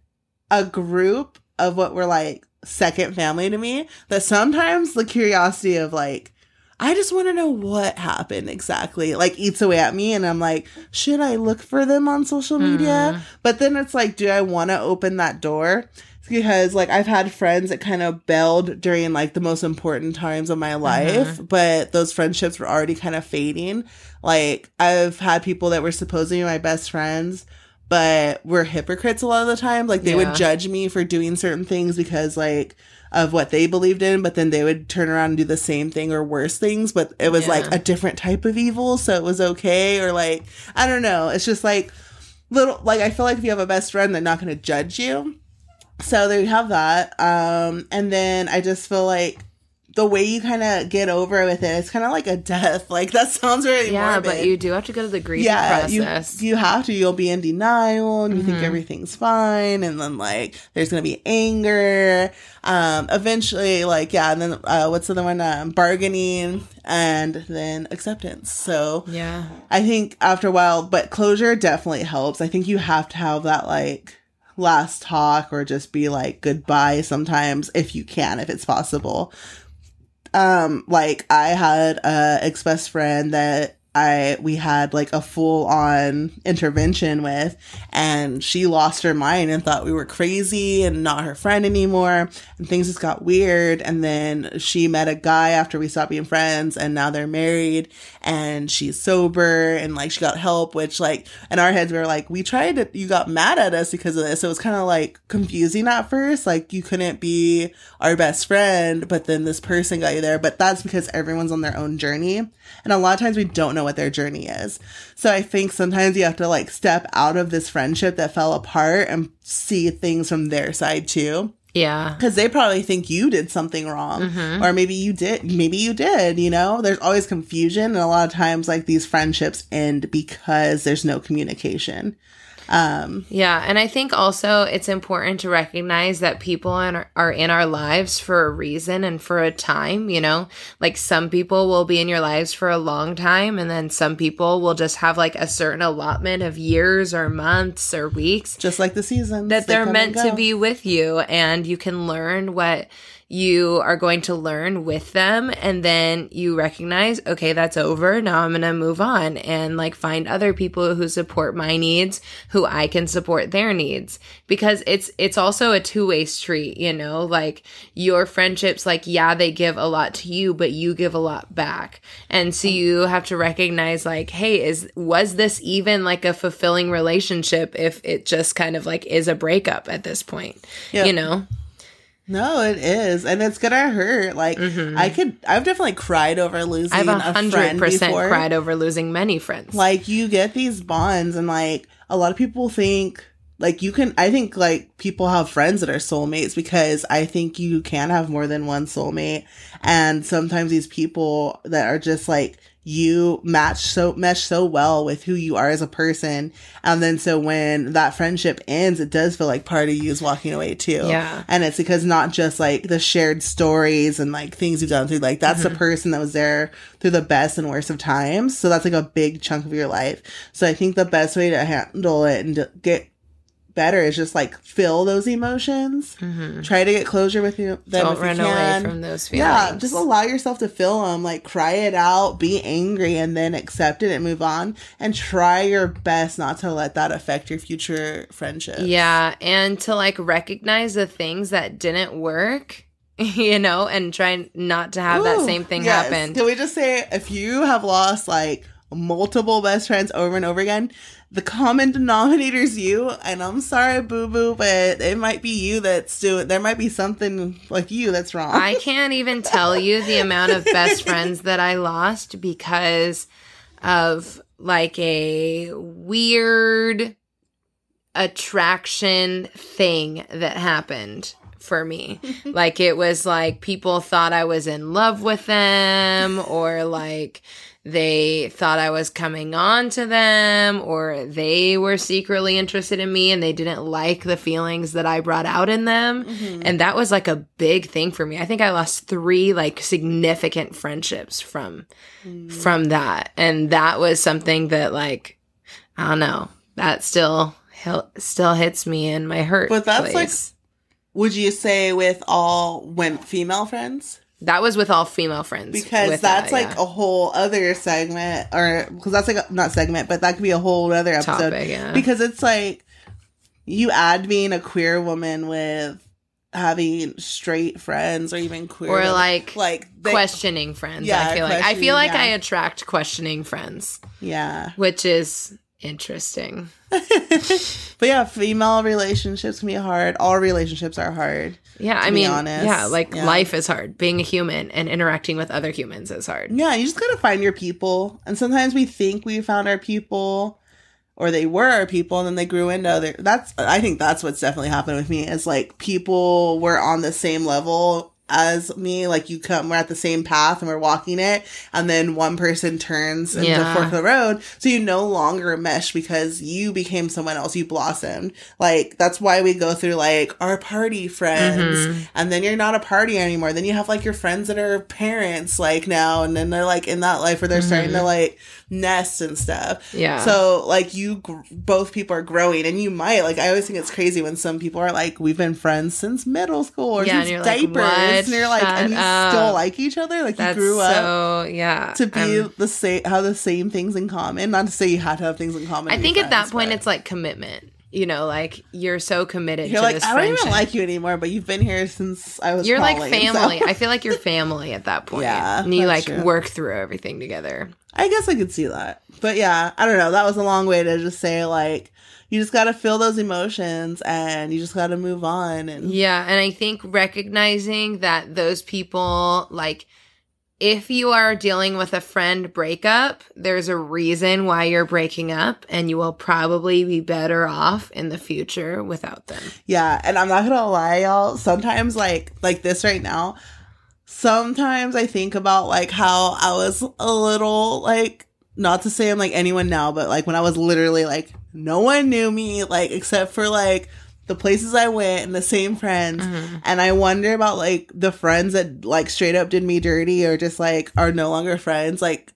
Speaker 2: a group of what were like second family to me that sometimes the curiosity of like, I just want to know what happened exactly, like eats away at me. And I'm like, should I look for them on social media? Mm. But then it's like, do I want to open that door? Because like I've had friends that kind of bailed during like the most important times of my uh-huh. life, but those friendships were already kind of fading. Like I've had people that were supposedly my best friends, but were hypocrites a lot of the time. Like they
Speaker 1: Yeah.
Speaker 2: would judge me for doing certain things because like of what they believed in, but then they would turn around and do the same thing or worse things, but it was like a different type of evil, so it was okay. Or like I don't know. It's just like little like I feel like if you have a best friend, they're not gonna judge you. So there you have that. Um, and then I just feel like the way you kind of get over with it, it's kind of like a death. Like that sounds really
Speaker 1: Yeah,
Speaker 2: morbid.
Speaker 1: but you do have to go to the grieving
Speaker 2: yeah,
Speaker 1: process.
Speaker 2: you have to. You'll be in denial and you think
Speaker 1: Mhm.
Speaker 2: everything's fine. And then like there's going to be anger. Um, eventually like, yeah. And then, uh, what's the other one? Um, bargaining and then acceptance. So
Speaker 1: yeah.
Speaker 2: I think after a while, but closure definitely helps. I think you have to have that like last talk or just be like goodbye sometimes if you can, if it's possible. Um, like I had a ex best friend that I we had like a full on intervention with and she lost her mind and thought we were crazy and not her friend anymore and things just got weird and then she met a guy after we stopped being friends and now they're married and she's sober and like she got help which like in our heads we were like we tried to you got mad at us because of this so it was kind of like confusing at first like you couldn't be our best friend but then this person got you there but that's because everyone's on their own journey and a lot of times we don't know know what their journey is. So I think sometimes you have to like step out of this friendship that fell apart and see things from their side too.
Speaker 1: Yeah.
Speaker 2: Because they probably think you did something wrong.
Speaker 1: Mhm.
Speaker 2: Or maybe you did, maybe you did, you know? There's always confusion. And a lot of times, like, these friendships end because there's no communication. Um,
Speaker 1: Yeah, and I think also it's important to recognize that people in our, are in our lives for a reason and for a time, you know? Like some people will be in your lives for a long time and then some people will just have like a certain allotment of years or months or weeks
Speaker 2: just like the seasons
Speaker 1: that
Speaker 2: they
Speaker 1: they're meant to be with you and you can learn what you are going to learn with them and then you recognize okay that's over now i'm going to move on and like find other people who support my needs who i can support their needs. Because it's it's also a two-way street you know? Like your friendships like yeah they give a lot to you but you give a lot back. And so you have to recognize like hey is was this even like a fulfilling relationship if it just kind of like is a breakup at this point? You know
Speaker 2: No, it is, and it's gonna hurt. Like I could, I've definitely cried over losing
Speaker 1: Mm-hmm. i've hundred percent cried over losing many friends
Speaker 2: Like you get these bonds, and like a lot of people think, like you can. I think like people have friends that are soulmates because I think you can have more than one soulmate, and sometimes these people that are just like you match so mesh so well with who you are as a person and then so when that friendship ends it does feel like part of you is walking away too
Speaker 1: Yeah.
Speaker 2: and it's because not just like the shared stories and like things you've done through like that's
Speaker 1: Mm-hmm.
Speaker 2: the person that was there through the best and worst of times so that's like a big chunk of your life so i think the best way to handle it and get better is just like feel those emotions try to get closure with them
Speaker 1: Mm-hmm. don't
Speaker 2: if you
Speaker 1: run away
Speaker 2: can.
Speaker 1: from those feelings
Speaker 2: Yeah, just allow yourself to feel them, like cry it out, be angry, and then accept it and move on. And try your best not to let that affect your future friendship.
Speaker 1: Yeah, and to like recognize the things that didn't work, you know, and try not to have that same thing
Speaker 2: yes.
Speaker 1: happen.
Speaker 2: Can we just say if you have lost like multiple best friends over and over again, the common denominator is you. And I'm sorry, boo boo, but it might be you that's doing. There might be something like you that's wrong.
Speaker 1: I can't even tell you the amount of best friends that I lost because of like a weird attraction thing that happened for me. like it was like people thought I was in love with them or like they thought I was coming on to them or they were secretly interested in me and they didn't like the feelings that I brought out in them. Mm-hmm. And that was like a big thing for me. I think I lost 3 like significant friendships from mm. from that. And that was something that like I don't know, that still still hits me in my hurt.
Speaker 2: But that's, like. Would you say with all when female friends?
Speaker 1: That was with all female friends
Speaker 2: because that's
Speaker 1: that,
Speaker 2: like
Speaker 1: yeah.
Speaker 2: a whole other segment or because that's like a, not segment but that could be a whole other episode
Speaker 1: Topic, yeah.
Speaker 2: because it's like you add being a queer woman with having straight friends or even queer
Speaker 1: or like
Speaker 2: like they,
Speaker 1: questioning friends.
Speaker 2: Yeah,
Speaker 1: I feel like I feel like
Speaker 2: yeah.
Speaker 1: I attract questioning friends,
Speaker 2: yeah
Speaker 1: which is interesting.
Speaker 2: but yeah female relationships can be hard all relationships are hard
Speaker 1: Yeah, I mean,
Speaker 2: honest,
Speaker 1: yeah, like
Speaker 2: yeah.
Speaker 1: life is hard. Being a human and interacting with other humans is hard.
Speaker 2: Yeah, you just gotta find your people. And sometimes we think we found our people or they were our people and then they grew into other that's I think that's what's definitely happened with me is like people were on the same level as me, like you come we're at the same path and we're walking it and then one person turns into
Speaker 1: Yeah.
Speaker 2: fork of the road. So you no longer mesh because you became someone else, you blossomed. Like that's why we go through like our party friends
Speaker 1: Mm-hmm.
Speaker 2: and then you're not a party anymore. Then you have like your friends that are parents like now and then they're like in that life where they're starting to like nest and stuff.
Speaker 1: Yeah.
Speaker 2: So like you gr- both people are growing and you might like I always think it's crazy when some people are like we've been friends since middle school or
Speaker 1: Yeah,
Speaker 2: since
Speaker 1: you're like,
Speaker 2: diapers and you're like and you
Speaker 1: Shut
Speaker 2: still like each other like
Speaker 1: That's
Speaker 2: you grew up
Speaker 1: so yeah.
Speaker 2: to be
Speaker 1: Um,
Speaker 2: the same have the same things in common. Not to say you had to have things in common.
Speaker 1: I think at that point
Speaker 2: but
Speaker 1: it's like commitment. You know, like you're so committed
Speaker 2: you're
Speaker 1: to
Speaker 2: like
Speaker 1: this
Speaker 2: I don't
Speaker 1: friendship.
Speaker 2: even like you anymore, but you've been here since I was.
Speaker 1: you're like
Speaker 2: crawling, so-
Speaker 1: family. I feel like you're family at that point.
Speaker 2: Yeah,
Speaker 1: and you like
Speaker 2: true.
Speaker 1: work through everything together.
Speaker 2: I guess I could see that. But yeah, I don't know. That was a long way to just say like you just got to feel those emotions and you just got to move on and
Speaker 1: Yeah, and I think recognizing that those people like if you are dealing with a friend breakup, there's a reason why you're breaking up, and you will probably be better off in the future without them.
Speaker 2: Yeah, and I'm not gonna lie, y'all. Sometimes, like like this right now, sometimes I think about like how I was a little like not to say I'm like anyone now, but like when I was literally like no one knew me, like except for like the places I went and the same friends.
Speaker 1: Mm-hmm.
Speaker 2: And I wonder about like the friends that like straight up did me dirty or just like are no longer friends. Like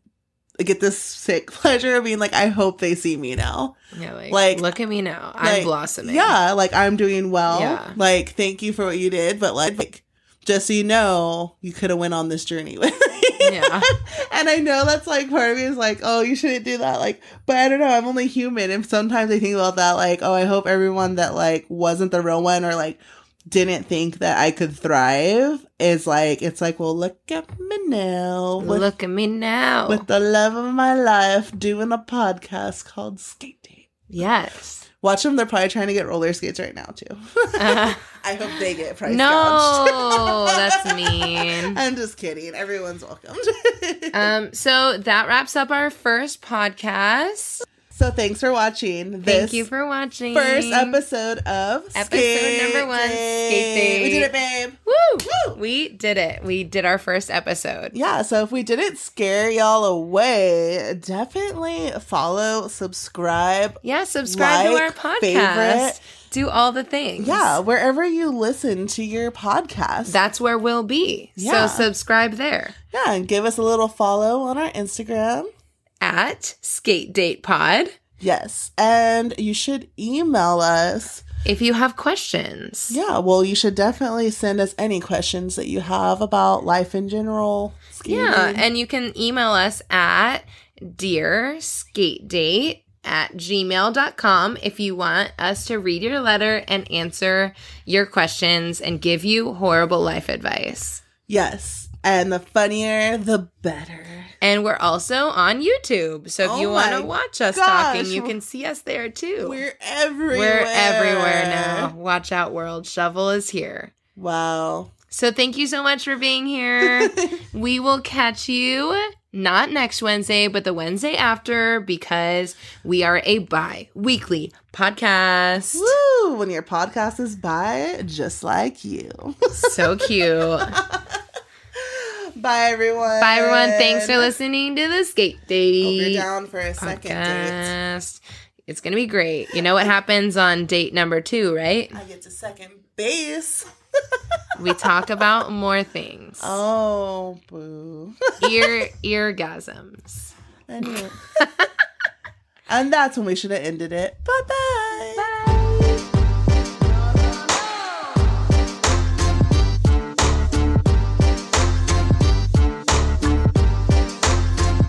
Speaker 2: I get this sick pleasure of being like, I hope they see me now.
Speaker 1: Yeah, like,
Speaker 2: Like-
Speaker 1: look at me now. I'm
Speaker 2: Like,
Speaker 1: blossoming.
Speaker 2: Yeah, like I'm doing well.
Speaker 1: Yeah.
Speaker 2: Like thank you for what you did, but like, like just so you know, you could have went on this journey with me.
Speaker 1: Yeah.
Speaker 2: and I know that's like part of me is like, oh, you shouldn't do that. Like, but I don't know. I'm only human, and sometimes I think about that. Like, oh, I hope everyone that like wasn't the real one or like didn't think that I could thrive is like, it's like, well, look at me now with,
Speaker 1: look at me now.
Speaker 2: with the love of my life doing a podcast called Skate Date.
Speaker 1: yes.
Speaker 2: Watch them. They're probably trying to get roller skates right now too.
Speaker 1: Uh,
Speaker 2: I hope they get price
Speaker 1: no, that's mean.
Speaker 2: I'm just kidding. Everyone's welcome.
Speaker 1: Um, so that wraps up our first podcast.
Speaker 2: So thanks for watching.
Speaker 1: Thank you for watching.
Speaker 2: first episode of
Speaker 1: Episode
Speaker 2: Skate
Speaker 1: number one, Skate
Speaker 2: Date. We did it, babe.
Speaker 1: Woo!
Speaker 2: Woo!
Speaker 1: We did it. We did our first episode.
Speaker 2: Yeah, so if we didn't scare y'all away, definitely follow, subscribe.
Speaker 1: Yeah, subscribe to our podcast.
Speaker 2: favorite.
Speaker 1: Do all the things.
Speaker 2: Yeah, wherever you listen to your podcast.
Speaker 1: That's where we'll be.
Speaker 2: Yeah.
Speaker 1: So subscribe there
Speaker 2: yeah, and give us a little follow on our Instagram.
Speaker 1: At Skate Date Pod.
Speaker 2: Yes, and you should email us.
Speaker 1: If you have questions.
Speaker 2: Yeah, well, you should definitely send us any questions that you have about life in general. Skating.
Speaker 1: Yeah, and you can email us at dear skate date at gmail.com if you want us to read your letter and answer your questions and give you horrible life advice.
Speaker 2: yes, and the funnier, the better.
Speaker 1: And we're also on YouTube. So if
Speaker 2: Oh
Speaker 1: you want to watch us
Speaker 2: gosh.
Speaker 1: talking, you can see us there too.
Speaker 2: We're everywhere.
Speaker 1: We're everywhere now. Watch out, world. Shovel is here.
Speaker 2: Wow.
Speaker 1: So thank you so much for being here. we will catch you not next Wednesday, but the Wednesday after because we are a bi weekly podcast.
Speaker 2: Woo! When your podcast is by just like you.
Speaker 1: So cute.
Speaker 2: Bye, everyone.
Speaker 1: Bye, everyone. Thanks for listening to the Skate
Speaker 2: Hope you're
Speaker 1: Date
Speaker 2: down for a second date.
Speaker 1: It's going to be great. You know what happens on date number two, right?
Speaker 2: I get to second base.
Speaker 1: We talk about more things.
Speaker 2: Oh, boo.
Speaker 1: Ear eargasms.
Speaker 2: Anyway. and that's when we should have ended it. Bye bye.